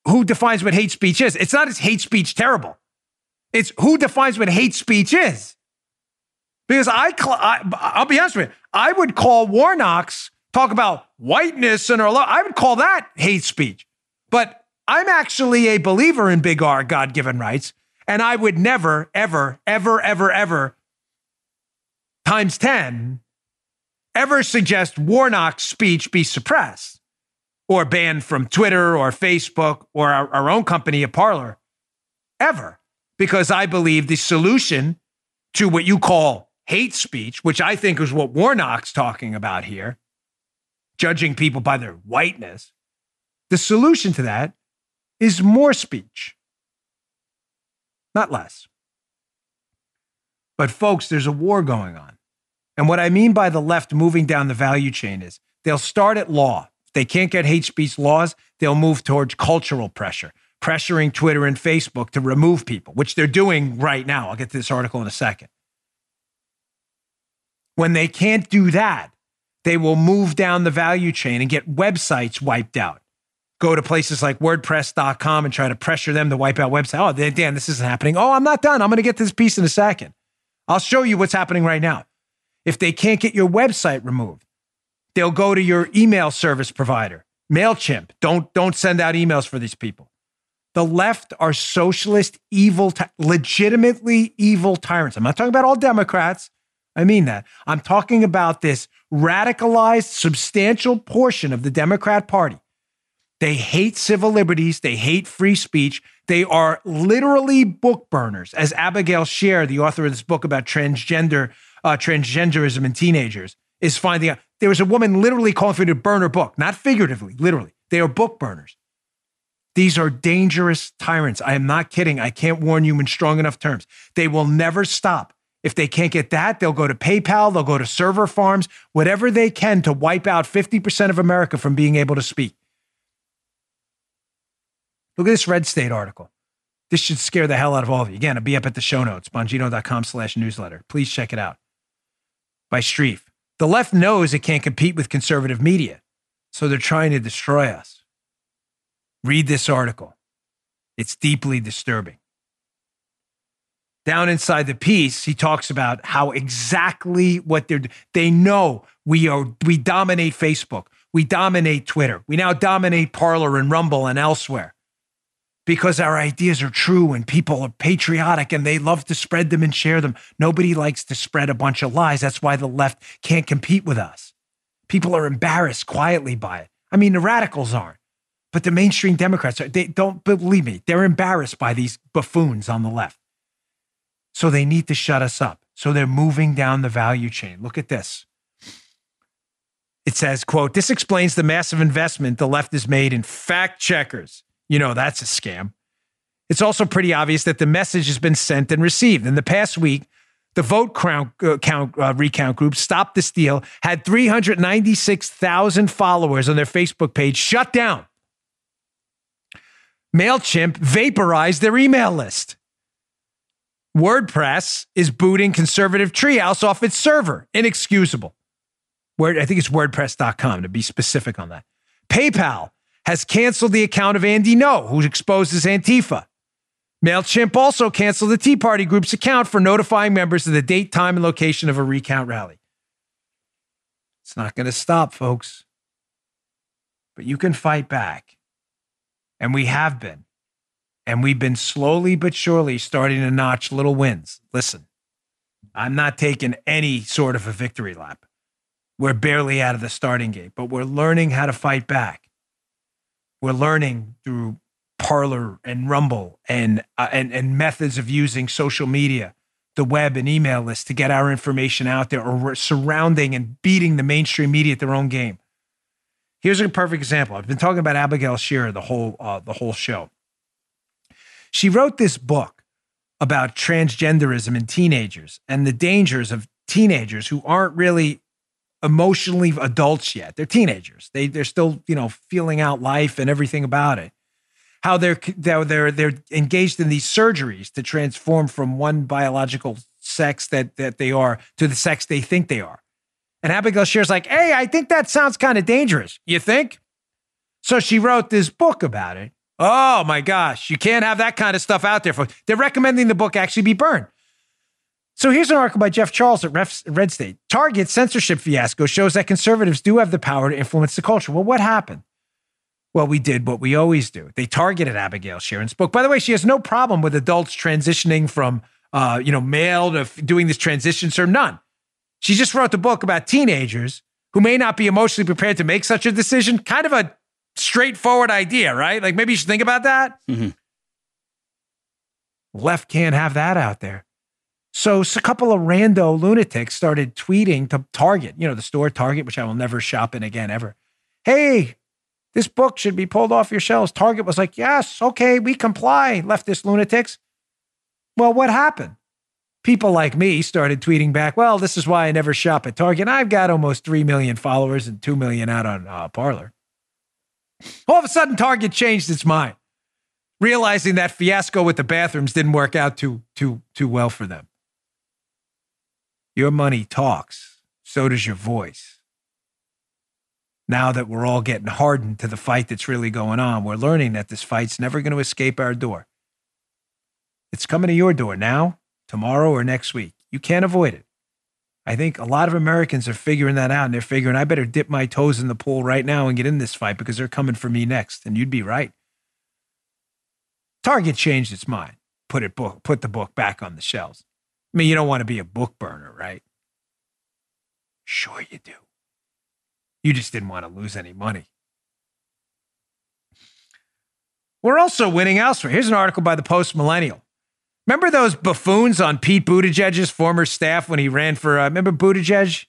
who defines what hate speech is? It's not is hate speech terrible. It's who defines what hate speech is. Because I, I will be honest with you, I would call Warnock's talk about whiteness and our I would call that hate speech. But I'm actually a believer in big R, God given rights. And I would never, ever, ever, ever, ever, times 10, ever suggest Warnock's speech be suppressed. or banned from Twitter or Facebook or our, our own company, a Parler, ever, because I believe the solution to what you call hate speech, which I think is what Warnock's talking about here, judging people by their whiteness, the solution to that is more speech, not less. But, folks, there's a war going on. And what I mean by the left moving down the value chain is they'll start at law. If they can't get hate speech laws, they'll move towards cultural pressure, pressuring Twitter and Facebook to remove people, which they're doing right now. I'll get to this article in a second. When they can't do that, they will move down the value chain and get websites wiped out. Go to places like WordPress.com and try to pressure them to wipe out websites. Oh, Dan, this isn't happening. Oh, I'm not done. I'm going to get this piece in a second. I'll show you what's happening right now. If they can't get your website removed, they'll go to your email service provider, MailChimp. Don't, don't send out emails for these people. The left are socialist, evil, legitimately evil tyrants. I'm not talking about all Democrats. I mean that. I'm talking about this radicalized, substantial portion of the Democrat Party. They hate civil liberties. They hate free speech. They are literally book burners, as Abigail Shrier, the author of this book about transgender uh, transgenderism in teenagers, is finding out. There was a woman literally calling for to burn her book, not figuratively, literally. They are book burners. These are dangerous tyrants. I am not kidding. I can't warn you in strong enough terms. They will never stop. If they can't get that, they'll go to PayPal, they'll go to server farms, whatever they can to wipe out 50% of America from being able to speak. Look at this Red State article. This should scare the hell out of all of you. Again, it'll be up at the show notes, bongino.com slash newsletter. Please check it out. By Streiff. The left knows it can't compete with conservative media, so they're trying to destroy us. Read this article. It's deeply disturbing. Down inside the piece, he talks about how exactly what they're they know we are we dominate Facebook, we dominate Twitter, we now dominate Parler and Rumble and elsewhere because our ideas are true and people are patriotic and they love to spread them and share them. Nobody likes to spread a bunch of lies. That's why the left can't compete with us. People are embarrassed quietly by it. I mean, the radicals aren't, but the mainstream Democrats, are, they don't believe me. They're embarrassed by these buffoons on the left. So they need to shut us up. So they're moving down the value chain. Look at this. It says, quote, this explains the massive investment the left has made in fact checkers you know that's a scam. It's also pretty obvious that the message has been sent and received. In the past week, the vote count, uh, count uh, recount group Stop the Steal had 396,000 followers on their Facebook page shut down. MailChimp vaporized their email list. WordPress is booting conservative treehouse off its server. Inexcusable. Word, I think it's WordPress.com to be specific on that. PayPal has canceled the account of Andy Ngo, who exposes Antifa. MailChimp also canceled the Tea Party group's account for notifying members of the date, time, and location of a recount rally. It's not going to stop, folks. But you can fight back. And we have been. And we've been slowly but surely starting to notch little wins. Listen, I'm not taking any sort of a victory lap. We're barely out of the starting gate, but we're learning how to fight back we're learning through Parler and Rumble and uh, and and methods of using social media, the web and email list to get our information out there, or we're surrounding and beating the mainstream media at their own game. Here's a perfect example. I've been talking about Abigail Shrier the whole uh, the whole show. She wrote this book about transgenderism in teenagers and the dangers of teenagers who aren't really emotionally adults yet. They're teenagers. They they're still you know feeling out life and everything about it. How they're they're they're, engaged in these surgeries to transform from one biological sex that that they are to the sex they think they are. And Abigail Shrier's like, hey, I think that sounds kind of dangerous. You think? So she wrote this book about it. Oh my gosh, you can't have that kind of stuff out there. For They're recommending the book actually be burned. So here's an article by Jeff Charles at Red State. Target censorship fiasco shows that conservatives do have the power to influence the culture. Well, what happened? Well, we did what we always do. They targeted Abigail Shrier's book. By the way, she has no problem with adults transitioning from, uh, you know, male to f- doing this transition, sir. None. She just wrote the book about teenagers who may not be emotionally prepared to make such a decision. Kind of a straightforward idea, right? Like maybe you should think about that. Mhm. Left can't have that out there. So a couple of rando lunatics started tweeting to Target, you know, the store Target, which I will never shop in again ever. Hey, this book should be pulled off your shelves. Target was like, yes, okay, we comply, leftist lunatics. Well, what happened? People like me started tweeting back, well, this is why I never shop at Target. I've got almost 3 million followers and 2 million out on uh, Parler. All of a sudden, Target changed its mind, realizing that fiasco with the bathrooms didn't work out too, too, too well for them. Your money talks, so does your voice. Now that we're all getting hardened to the fight that's really going on, we're learning that this fight's never going to escape our door. It's coming to your door now, tomorrow, or next week. You can't avoid it. I think a lot of Americans are figuring that out and they're figuring I better dip my toes in the pool right now and get in this fight because they're coming for me next. And you'd be right. Target changed its mind, put it book, put the book back on the shelves. I mean, you don't want to be a book burner, right? Sure you do. You just didn't want to lose any money. We're also winning elsewhere. Here's an article by the Post Millennial. Remember those buffoons on Pete Buttigieg's former staff when he ran for, uh, remember Buttigieg?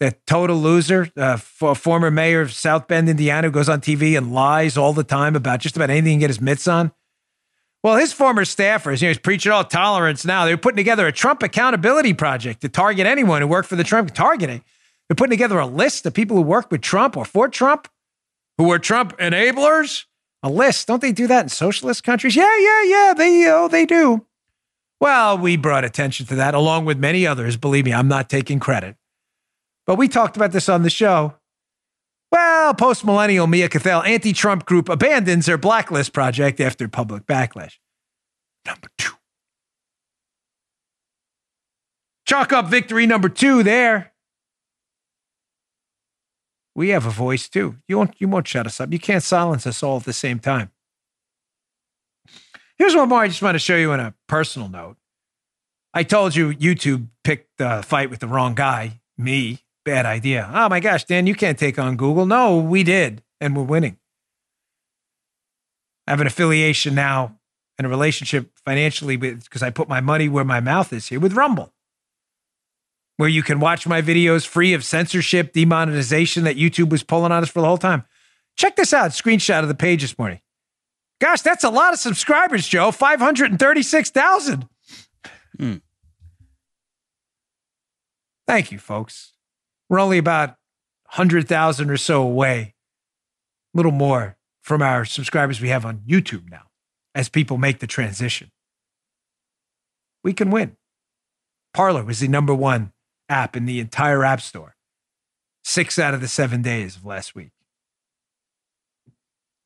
The total loser, uh, former mayor of South Bend, Indiana, who goes on TV and lies all the time about just about anything he can get his mitts on. Well, his former staffers, you know, he's preaching all tolerance now. They're putting together a Trump accountability project to target anyone who worked for the Trump targeting. They're putting together a list of people who worked with Trump or for Trump, who were Trump enablers. A list. Don't they do that in socialist countries? Yeah, yeah, yeah. They oh, they do. Well, we brought attention to that along with many others. Believe me, I'm not taking credit. But we talked about this on the show. Well, post millennial Mia Cathell anti Trump group abandons their blacklist project after public backlash. Number two. Chalk up victory number two there. We have a voice too. You won't, you won't shut us up. You can't silence us all at the same time. Here's one more I just want to show you on a personal note. I told you YouTube picked the fight with the wrong guy, me. Bad idea. Oh my gosh, Dan, you can't take on Google. No, we did, and we're winning. I have an affiliation now and a relationship financially because I put my money where my mouth is here with Rumble, where you can watch my videos free of censorship, demonetization that YouTube was pulling on us for the whole time. Check this out screenshot of the page this morning. Gosh, that's a lot of subscribers, Joe. 536,000. Hmm. Thank you, folks. We're only about 100,000 or so away, a little more from our subscribers we have on YouTube now as people make the transition. We can win. Parler was the number one app in the entire App Store, six out of the seven days of last week.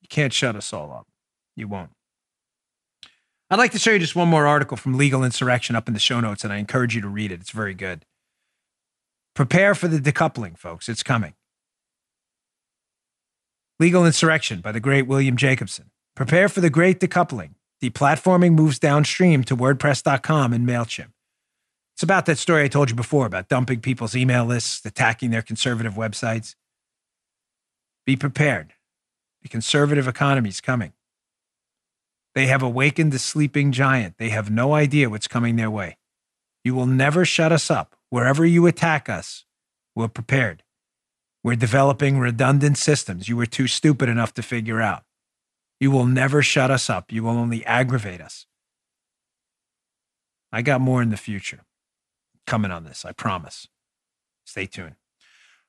You can't shut us all up. You won't. I'd like to show you just one more article from Legal Insurrection up in the show notes, and I encourage you to read it. It's very good. Prepare for the decoupling, folks. It's coming. Legal Insurrection by the great William Jacobson. Prepare for the great decoupling. Deplatforming moves downstream to WordPress.com and MailChimp. It's about that story I told you before about dumping people's email lists, attacking their conservative websites. Be prepared. The conservative economy is coming. They have awakened the sleeping giant. They have no idea what's coming their way. You will never shut us up. Wherever you attack us, we're prepared. We're developing redundant systems you were too stupid enough to figure out. You will never shut us up. You will only aggravate us. I got more in the future coming on this, I promise. Stay tuned.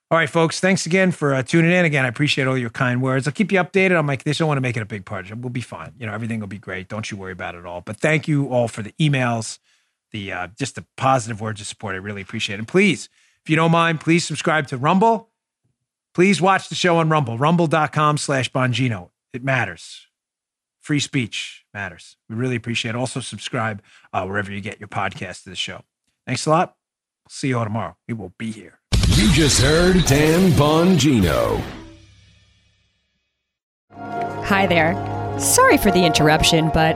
All right, folks. Thanks again for uh, tuning in. Again, I appreciate all your kind words. I'll keep you updated on my condition. I want to make it a big part. We'll be fine. You know, everything will be great. Don't you worry about it all. But thank you all for the emails, the uh, just the positive words of support. I really appreciate it. And please, if you don't mind, please subscribe to Rumble. Please watch the show on Rumble, rumble.com slash Bongino. It matters. Free speech matters. We really appreciate it. Also, subscribe uh, wherever you get your podcast to the show. Thanks a lot. See you all tomorrow. We will be here. You just heard Dan Bongino. Hi there. Sorry for the interruption, but